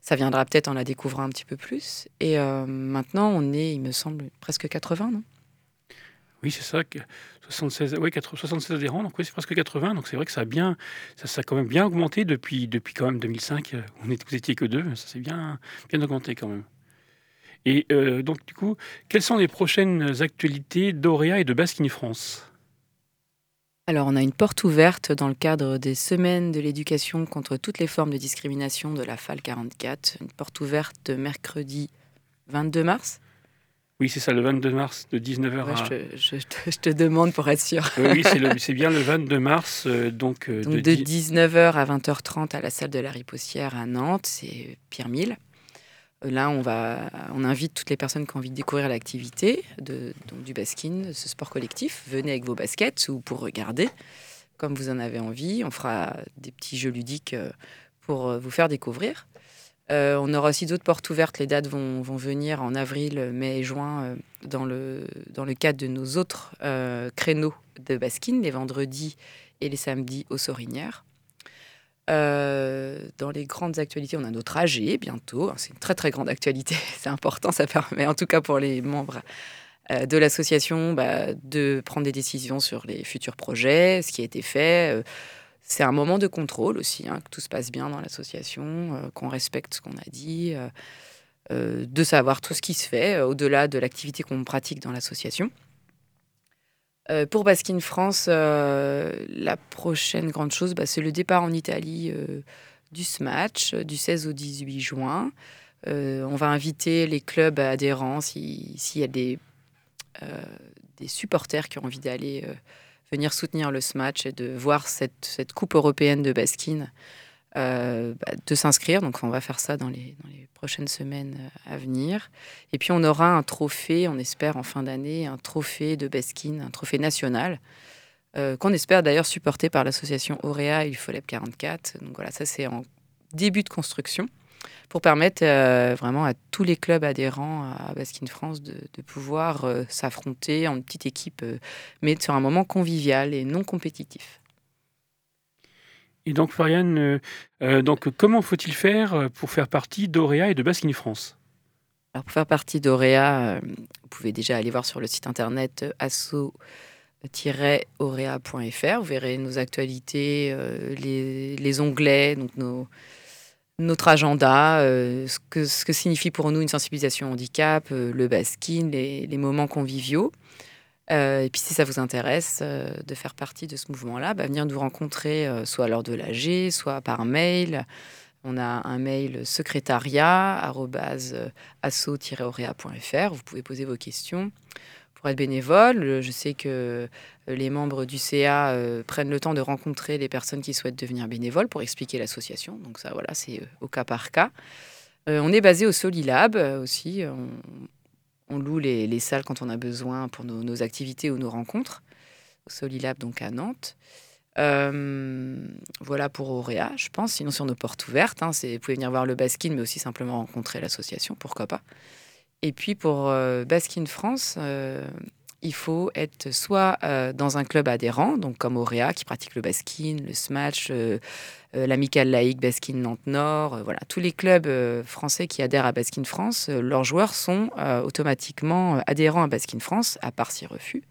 Ça viendra peut-être en la découvrant un petit peu plus. Et euh, maintenant, on est, il me semble, presque 80, non? Oui, c'est ça, que 76, oui, 80 76 adhérents, donc oui, c'est presque 80, donc c'est vrai que ça a bien, ça, ça quand même bien augmenté depuis, depuis quand même 2005. euh, On vous étiez que deux, ça s'est bien, bien augmenté quand même. Et euh, donc, du coup, quelles sont les prochaines actualités d'Auréa et de Baskin France Alors, on a une porte ouverte dans le cadre des semaines de l'éducation contre toutes les formes de discrimination de la FAL 44. Une porte ouverte mercredi 22 mars. Oui, c'est ça, le 22 mars de 19h Ouais, à... je, te, je te- je te demande pour être sûr. Oui, oui, c'est le- c'est bien le 22 mars, euh, donc, euh, Donc de de dix- 19h à 20h30 à la salle de la Ripostière à Nantes, c'est Pierre Mille. Là, on, va, on invite toutes les personnes qui ont envie de découvrir l'activité du baskin, ce sport collectif. Venez avec vos baskets ou pour regarder, comme vous en avez envie. On fera des petits jeux ludiques euh, pour euh, vous faire découvrir. Euh, on aura aussi d'autres portes ouvertes. Les dates vont, venir en avril, mai et juin dans, le, cadre de nos autres créneaux de baskin, les vendredis et les samedis aux Sorinières. Euh, dans les grandes actualités, on a notre AG bientôt. C'est une très très grande actualité. C'est important, ça permet en tout cas pour les membres euh, de l'association bah, de prendre des décisions sur les futurs projets, ce qui a été fait. Euh, c'est un moment de contrôle aussi, hein, que tout se passe bien dans l'association, qu'on respecte ce qu'on a dit, de savoir tout ce qui se fait au-delà de l'activité qu'on pratique dans l'association. Euh, pour Baskin France, euh, la prochaine grande chose, bah, c'est le départ en Italie euh, du SMATch du 16 au 18 juin. on va inviter les clubs adhérents s'il y a des, des supporters qui ont envie d'aller venir soutenir le SMATch et de voir cette, cette Coupe européenne de baskin euh, bah, de s'inscrire. Donc on va faire ça dans les, prochaines semaines euh, à venir. Et puis on aura un trophée, on espère en fin d'année, un trophée de Beskin, un trophée national, euh, qu'on espère d'ailleurs supporté par l'association Auréa et Folep 44. Donc voilà, ça c'est en début de construction pour permettre vraiment à tous les clubs adhérents à Baskin France de, pouvoir s'affronter en petite équipe, mais sur un moment convivial et non compétitif. Et donc, Floriane, euh, euh, donc, comment faut-il faire euh, pour faire partie d'Auréa et de Baskin France? Alors, Pour faire partie d'Auréa, vous pouvez déjà aller voir sur le site internet asso-aurea.fr. Vous verrez nos actualités, les, onglets, donc notre agenda, ce, que, signifie pour nous une sensibilisation handicap, le baskin, les moments conviviaux. Euh, et puis si ça vous intéresse euh, de faire partie de ce mouvement-là, bah, venir nous rencontrer euh, soit lors de l'AG, soit par mail. On a un mail secrétariat.asso-aurea.fr. Vous pouvez poser vos questions. Pour être bénévole, je sais que les membres du CA prennent le temps de rencontrer les personnes qui souhaitent devenir bénévoles pour expliquer l'association. Donc ça, voilà, c'est au cas par cas. on est basé au Solilab aussi. On, on loue les, salles quand on a besoin pour nos, activités ou nos rencontres, Solilab, donc à Nantes. Euh, voilà pour Auréa, je pense. Sinon, sur nos portes ouvertes, hein, vous pouvez venir voir le Baskin, mais aussi simplement rencontrer l'association, pourquoi pas. Et puis pour euh, Baskin France, euh, il faut être soit euh, dans un club adhérent, donc comme Auréa qui pratique le baskin, le smash, euh, euh, l'amicale laïque Baskin Nantes Nord, voilà, tous les clubs français qui adhèrent à Baskin France, leurs joueurs sont automatiquement adhérents à Baskin France, à part s'ils refusent.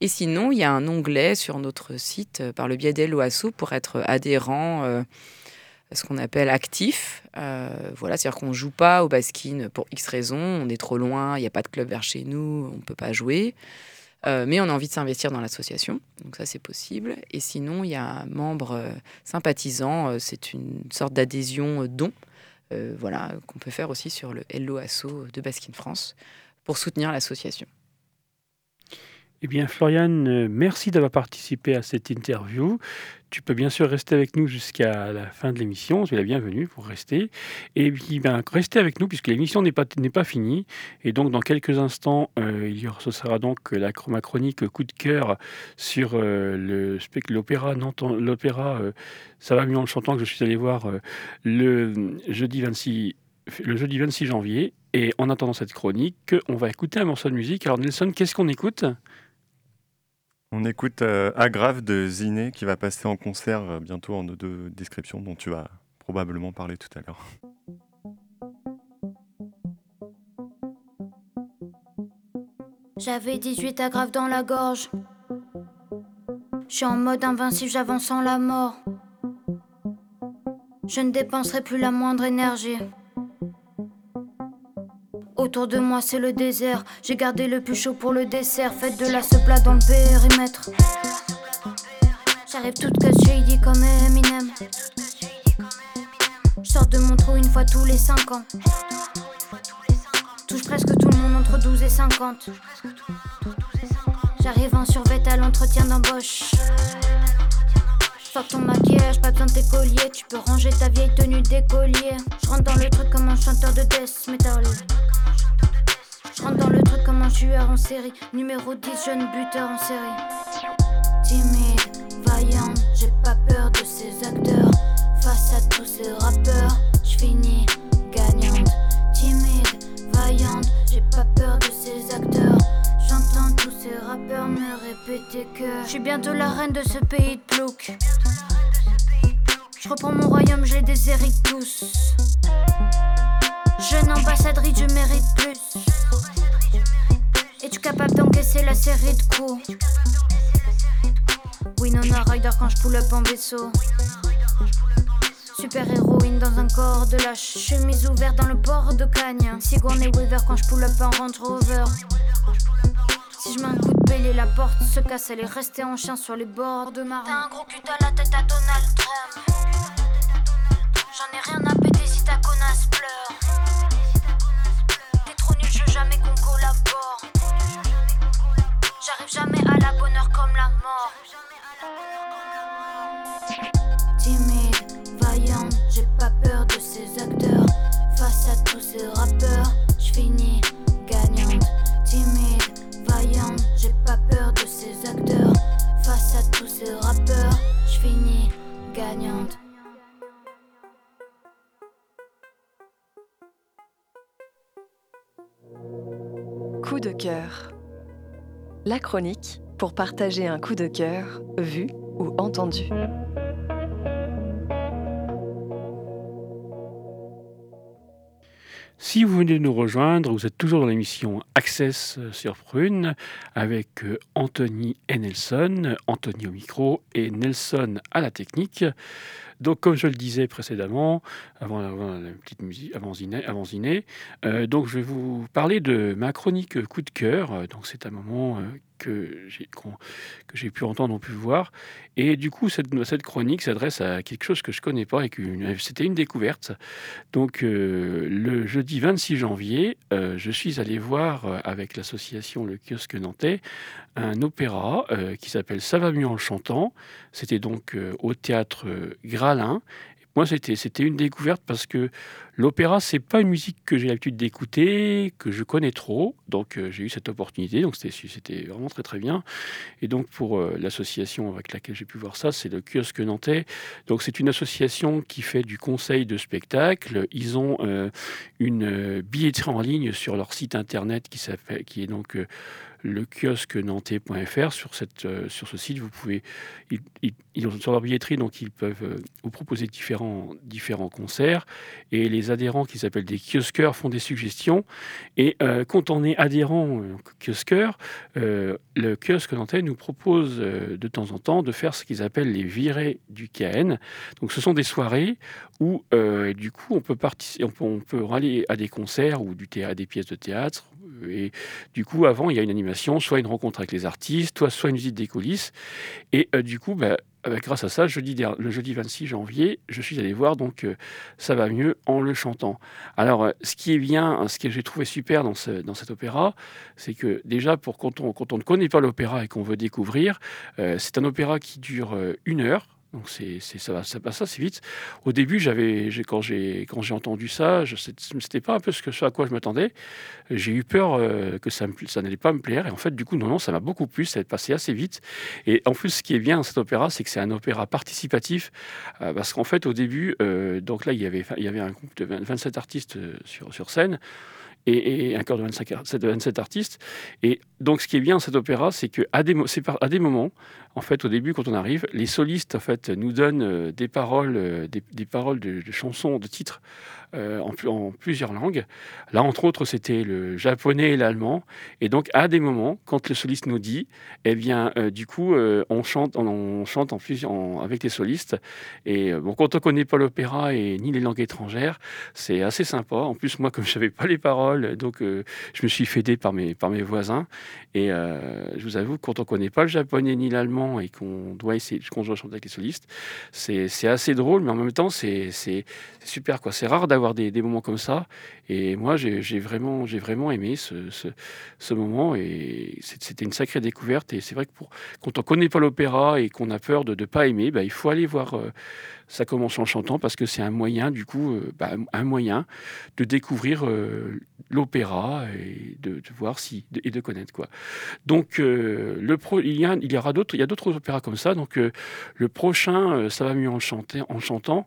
Et sinon, il y a un onglet sur notre site par le biais d'Eloasso pour être adhérent ce qu'on appelle actif. voilà, c'est-à-dire qu'on ne joue pas au baskin pour X raisons, on est trop loin, il n'y a pas de club vers chez nous, on ne peut pas jouer. Euh, mais on a envie de s'investir dans l'association, donc ça c'est possible. Et sinon, il y a un membre euh, sympathisant, euh, c'est une sorte d'adhésion don, voilà, qu'on peut faire aussi sur le Hello Asso de Baskin France pour soutenir l'association. Eh bien, Floriane, euh, merci d'avoir participé à cette interview. Tu peux bien sûr rester avec nous jusqu'à la fin de l'émission. Tu es la bienvenue pour rester. Et puis, ben, restez avec nous puisque l'émission n'est pas, n'est pas finie. Et donc, dans quelques instants, euh, il y aura, ce sera donc la ma chronique coup de cœur sur euh, le, l'opéra, l'opéra Ça va mieux en le chantant que je suis allé voir le jeudi 26 le jeudi 26 janvier. Et en attendant cette chronique, on va écouter un morceau de musique. Alors Nelson, qu'est-ce qu'on écoute? On écoute euh, Agrave de Ziné qui va passer en concert euh, bientôt en deux descriptions dont tu vas probablement parler tout à l'heure. J'avais 18 agrafes dans la gorge. Je suis en mode invincible, j'avance sans la mort. Je ne dépenserai plus la moindre énergie. Autour de moi c'est le désert. J'ai gardé le plus chaud pour le dessert. Faites de la plat dans le périmètre. J'arrive toute que shady comme Eminem. Je sors de mon trou une fois tous les 5 ans. Touche presque tout le monde entre 12 et 50. J'arrive en survêt à l'entretien d'embauche. Sors ton maquillage, pas besoin de tes colliers. Tu peux ranger ta vieille tenue d'écolier. Je rentre dans le truc comme un chanteur de death metal. Je rentre dans le truc comme un tueur en série. Numéro 10, jeune buteur en série. Timide, vaillante, j'ai pas peur de ces acteurs. Face à tous ces rappeurs, je finis gagnante. Timide, vaillante, j'ai pas peur de ces acteurs. Ces rappeurs me répéter que je suis bientôt la reine de ce pays de plouc. Je reprends mon royaume, je les déshérite tous. Jeune ambassadrice, je mérite plus. Es-tu capable d'encaisser la série de coups? Winona Rider quand je pull up en vaisseau. Super héroïne dans un corps de lâche. Chemise ouverte dans le port de Cagne. Sigourney Weaver quand je pull up en Range Rover. Si je mets un coup de pelle la porte se casse, elle est restée en chien sur les bords de mar. T'as un gros cul à la tête à Donald Trump. J'en ai rien à péter si ta connasse pleure. La chronique pour partager un coup de cœur vu ou entendu. Si vous venez de nous rejoindre, vous êtes toujours dans l'émission Access sur Prune avec euh, Anthony et Nelson, Anthony au micro et Nelson à la technique. Donc, comme je le disais précédemment, avant, la petite musique, avant Ziné, avant Ziné, euh, donc je vais vous parler de ma chronique coup de cœur. Euh, Donc, c'est un moment euh, que j'ai pu entendre, pu voir. Et du coup, cette, chronique s'adresse à quelque chose que je connais pas et que c'était une découverte. Donc, euh, le jeudi 26 janvier, euh, je suis allé voir euh, avec l'association Le Kiosque Nantais un opéra qui s'appelle Ça va mieux en chantant. C'était donc au théâtre Gralin. Moi, c'était une découverte parce que l'opéra, c'est pas une musique que j'ai l'habitude d'écouter, que je connais trop. Donc, euh, j'ai eu cette opportunité. Donc, c'était c'était vraiment très très bien. Et donc, pour euh, l'association avec laquelle j'ai pu voir ça, c'est le Kiosque Nantais. Donc, c'est une association qui fait du conseil de spectacle. Ils ont euh, une billetterie en ligne sur leur site internet qui qui est donc le kiosque nantais.fr. Sur, sur ce site, vous pouvez, ils ont sur leur billetterie, donc ils peuvent euh, vous proposer différents, différents concerts. Et les adhérents qui s'appellent des kiosqueurs font des suggestions. Et euh, quand on est adhérent kiosqueur, euh, le kiosque nantais nous propose de temps en temps de faire ce qu'ils appellent les virées du KN. Donc ce sont des soirées où du coup on peut, on peut, on peut aller à des concerts ou du à des pièces de théâtre. Et du coup, avant, il y a une animation, soit une rencontre avec les artistes, soit, une visite des coulisses. Et du coup, bah, grâce à ça, le jeudi 26 janvier, je suis allé voir donc euh, Ça va mieux en le chantant. Alors, euh, ce qui est bien, ce que j'ai trouvé super dans, ce, dans cet opéra, c'est que déjà, pour quand on, ne connaît pas l'opéra et qu'on veut découvrir, euh, c'est un opéra qui dure une heure. Donc c'est, ça, passe assez vite. Au début, j'avais, quand, j'ai, quand j'ai entendu ça, je, c'était pas un peu ce, à quoi je m'attendais. J'ai eu peur euh, que ça, me ça n'allait pas me plaire. Et en fait, du coup, non, non, ça m'a beaucoup plu. Ça est passé assez vite. Et en plus, ce qui est bien dans cet opéra, c'est que c'est un opéra participatif. euh, parce qu'en fait, au début, euh, donc là, il y avait, il y avait un groupe de 20 27 artistes sur scène. Et, un chœur de 25 ar- de 27 artistes. Et donc, ce qui est bien dans cet opéra, c'est qu'à des, moments, en fait, au début, quand on arrive, les solistes en fait, nous donnent euh, des paroles, euh, des, paroles de, chansons, de titres euh, en, pl- en plusieurs langues. Là, entre autres, c'était le japonais et l'allemand. Et donc, à des moments, quand le soliste nous dit, eh bien, du coup, on chante, on, chante en en- avec les solistes. Et bon, quand on connaît pas l'opéra et ni les langues étrangères, c'est assez sympa. En plus, moi, comme je savais pas les paroles, donc euh, je me suis fait aider par mes, par mes voisins. Et euh, je vous avoue, quand on connaît pas le japonais ni l'allemand et qu'on doit essayer, qu'on chanter avec les solistes, c'est assez drôle, mais en même temps, c'est super. quoi. C'est rare d'avoir des, des moments comme ça. Et moi, j'ai vraiment, j'ai vraiment aimé ce, ce, moment. Et c'était une sacrée découverte. Et c'est vrai que pour, quand on connaît pas l'opéra et qu'on a peur de ne pas aimer, bah, il faut aller voir. euh, ça commence en chantant parce que c'est un moyen, du coup, euh, bah, un moyen de découvrir euh, l'opéra et de, voir si et de connaître quoi. Donc euh, il y a, aura d'autres, il y a d'autres opéras comme ça. Donc le prochain, ça va mieux en, chanter, en chantant.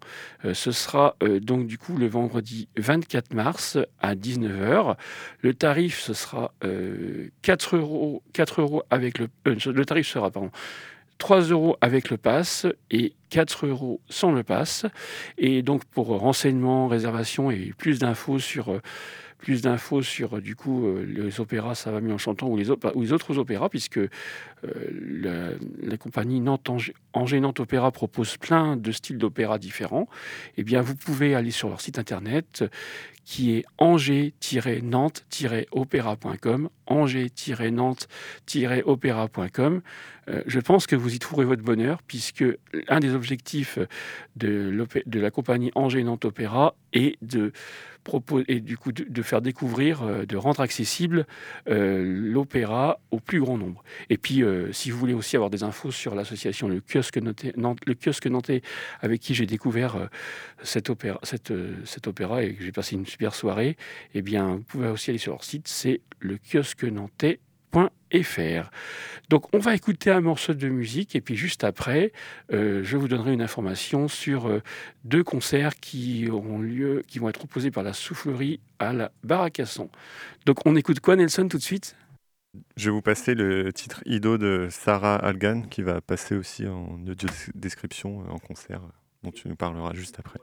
ce sera donc du coup le vendredi 24 mars à 19h. Le tarif ce sera euh, 4 euros, 4 euros avec le, le tarif sera pardon. 3 euros avec le pass et 4 euros sans le pass. Et donc pour renseignements, réservations et plus d'infos sur euh, plus d'infos sur du coup les opéras Ça va mieux en chantant ou les, autres opéras, puisque la, la, compagnie Nantes Angers Nantes Opéra propose plein de styles d'opéra différents, eh bien vous pouvez aller sur leur site internet qui est angers-nantes-opéra.com, angers-nantes-opéra.com. Euh, je pense que vous y trouverez votre bonheur, puisque un des objectifs de, de la compagnie Angers-Nantes Opéra est de et du coup de, faire découvrir, euh, de rendre accessible euh, l'opéra au plus grand nombre. Et puis, si vous voulez aussi avoir des infos sur l'association le kiosque, Nantais, le kiosque Nantais, avec qui j'ai découvert cet opéra, cette, cet opéra et que j'ai passé une super soirée, eh bien, vous pouvez aussi aller sur leur site, c'est le kiosque Nantais. Donc on va écouter un morceau de musique et puis juste après, euh, je vous donnerai une information sur euh, deux concerts qui auront lieu, qui vont être proposés par la soufflerie à la Baracasson. Donc on écoute quoi Nelson tout de suite? Je vais vous passer le titre Ido de Sarah Algan qui va passer aussi en audio description euh, en concert dont tu nous parleras juste après.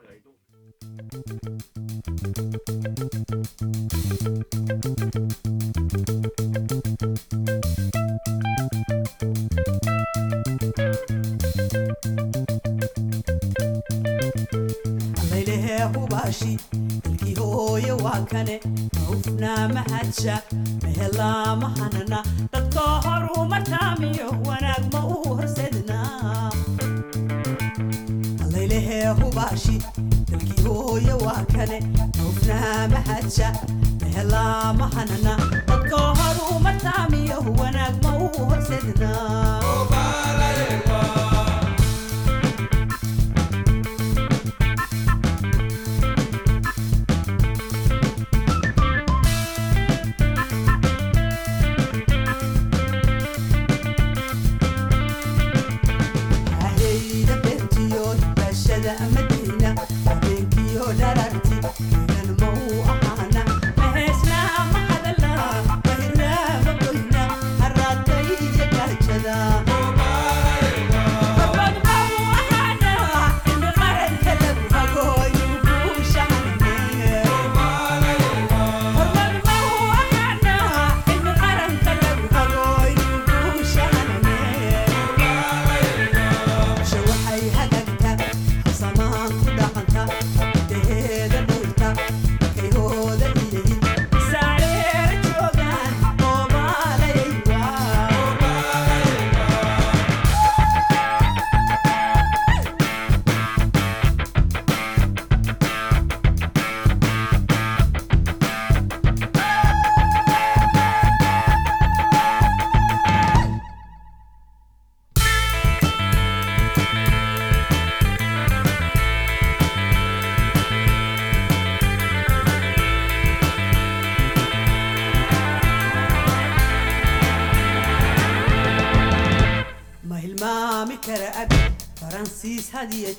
hubashi dalkihooye waa kane maufnaa mahadsha mehelaa mahanana dadka hor uma taamiyo wanaag ma uu horsedna allaylehee hubaashi hooye waa kane maufnaa mahadsha mehelaa mahanana dadka horu martaamiyo wanaag ma u horsednaa nada.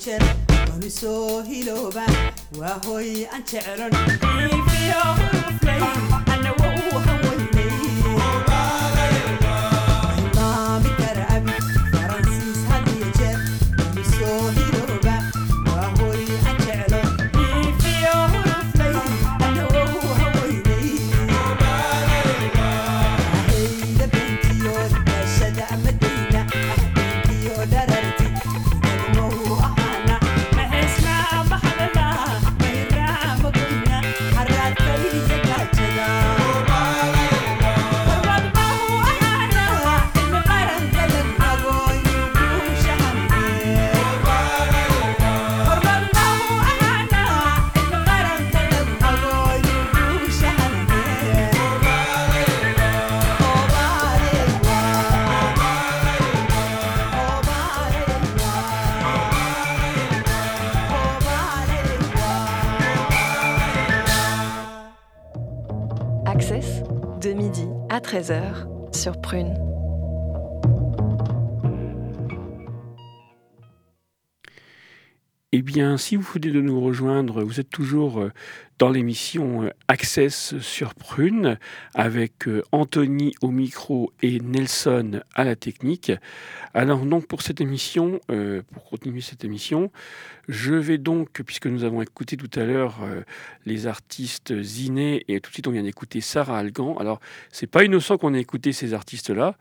jeer oon isoo hilooba waa hooy aan jeclon 13h sur Prune. Eh bien, si vous venez de nous rejoindre, vous êtes toujours euh, dans l'émission euh, Access sur Prune avec euh, Anthony au micro et Nelson à la technique. Alors donc pour cette émission, pour continuer cette émission, je vais donc, puisque nous avons écouté tout à l'heure les artistes Ziné et tout de suite on vient d'écouter Sarah Algan. Alors c'est pas innocent qu'on ait écouté ces artistes-là,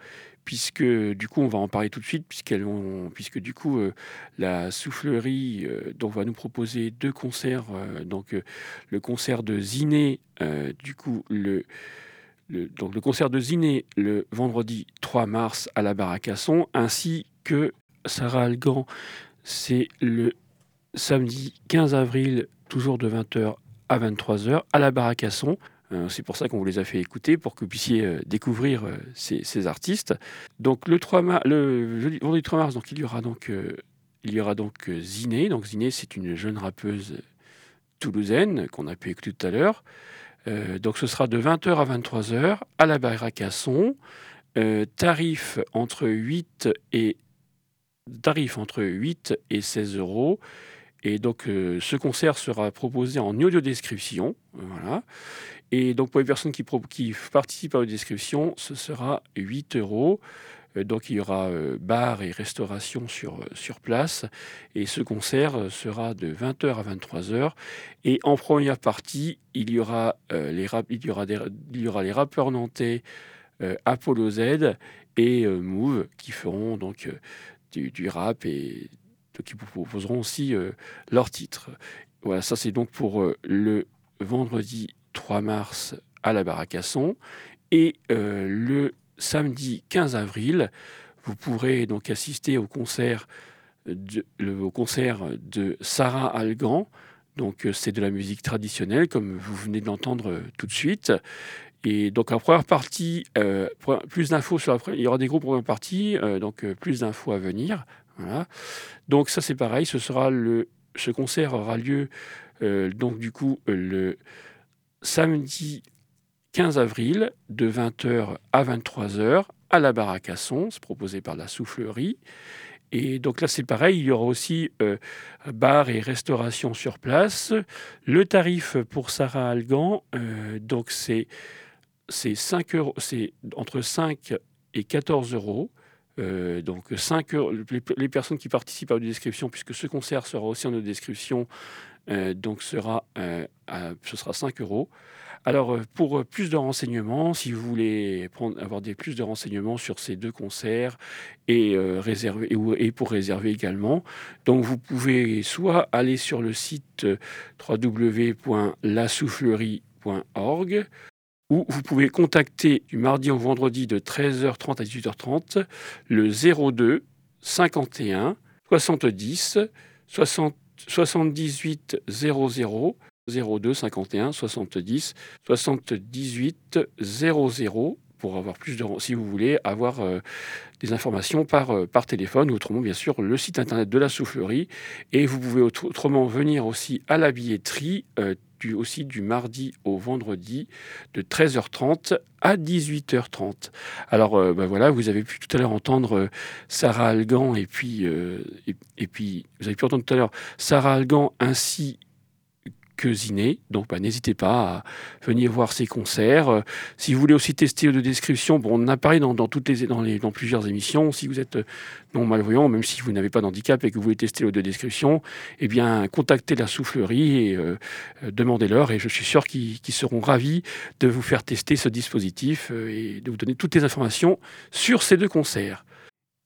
puisque du coup on va en parler tout de suite puisque du coup euh, la soufflerie euh, va nous proposer deux concerts euh, donc le concert de Ziné du coup le, donc le concert de Ziné le vendredi 3 mars à la Baracasson ainsi que Sarah Algan c'est le samedi 15 avril toujours de 20h à 23h à la Baracasson c'est pour ça qu'on vous les a fait écouter, pour que vous puissiez euh, découvrir euh, ces, artistes. Donc le, 3 le vendredi 3 mars, donc, il y aura donc, il y aura donc Ziné. Donc Ziné, c'est une jeune rappeuse toulousaine qu'on a pu écouter tout à l'heure. donc ce sera de 20h à 23h à la Barracasson. tarif entre 8 et tarif entre 8 et 16 euros. Et donc, ce concert sera proposé en audio description. Voilà. Et donc pour les personnes qui, participent à la description, ce sera 8 euros. Euh, donc il y aura euh, bar et restauration sur, euh, sur place. Et ce concert sera de 20h à 23h. Et en première partie, il y aura, les, il y aura, il y aura les rappeurs nantais Apollo Z et Move qui feront donc du, rap et qui vous proposeront aussi leurs titres. Voilà, ça c'est donc pour le vendredi 3 mars à la Baracasson. Et euh, le samedi 15 avril, vous pourrez donc assister au concert de, le, concert de Sarah Algan. Donc euh, c'est de la musique traditionnelle, comme vous venez de l'entendre euh, tout de suite. Et donc en première partie, plus d'infos sur la, il y aura des groupes en première partie, donc plus d'infos à venir. Voilà. Donc ça c'est pareil, ce sera le, ce concert aura lieu donc du coup le samedi 15 avril de 20h à 23h à la Baracasson, c'est proposé par la soufflerie. Et donc là, c'est pareil, il y aura aussi euh, bar et restauration sur place. Le tarif pour Sarah Algan, euh, donc c'est, c'est, 5 euros, c'est entre 5 et 14 euros. Euh, donc 5 les, personnes qui participent à la description, puisque ce concert sera aussi en description, euh, donc sera, euh, ce sera 5 euros. Alors, euh, pour plus de renseignements, si vous voulez avoir plus de renseignements sur ces deux concerts et, et, pour réserver également, vous pouvez soit aller sur le site www.lasoufflerie.org ou vous pouvez contacter du mardi au vendredi de 13h30 à 18h30 le 02 51 70 60 78 00 02 51 70 78 00 pour avoir plus de si vous voulez avoir euh, des informations par, euh, par téléphone ou autrement bien sûr le site internet de la soufflerie. Et vous pouvez autrement venir aussi à la billetterie euh, aussi du mardi au vendredi de 13h30 à 18h30. Alors euh, ben voilà, vous avez pu tout à l'heure entendre euh, Sarah Algan et puis, euh, et, puis vous avez pu entendre tout à l'heure Sarah Algan ainsi Ziné. Donc bah, n'hésitez pas à venir voir ces concerts. Euh, si vous voulez aussi tester de description, bon, on en a parlé dans, toutes les, dans, dans plusieurs émissions. Si vous êtes euh, non malvoyant, même si vous n'avez pas d'handicap et que vous voulez tester de description, eh bien contactez la soufflerie et euh, demandez-leur. Et je suis sûr qu'ils seront ravis de vous faire tester ce dispositif et de vous donner toutes les informations sur ces deux concerts.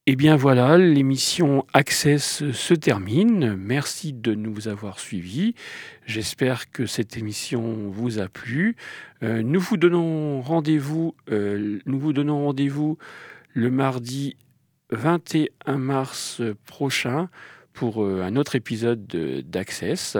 Eh bien voilà, l'émission Access se termine. Merci de nous avoir suivis. J'espère que cette émission vous a plu. Euh, nous vous donnons rendez-vous. Euh, nous vous donnons rendez-vous le mardi 21 mars prochain pour euh, un autre épisode d'Access.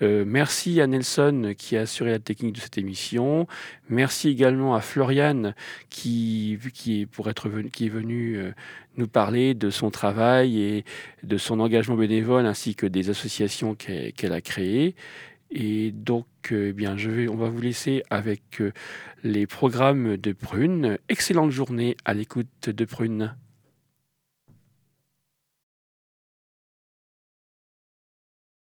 Euh, merci à Nelson qui a assuré la technique de cette émission. Merci également à Floriane qui, qui, est, pour être venu, qui est venu euh, nous parler de son travail et de son engagement bénévole ainsi que des associations qu'elle a créées. Et donc, eh bien, on va vous laisser avec les programmes de Prune. Excellente journée à l'écoute de Prune.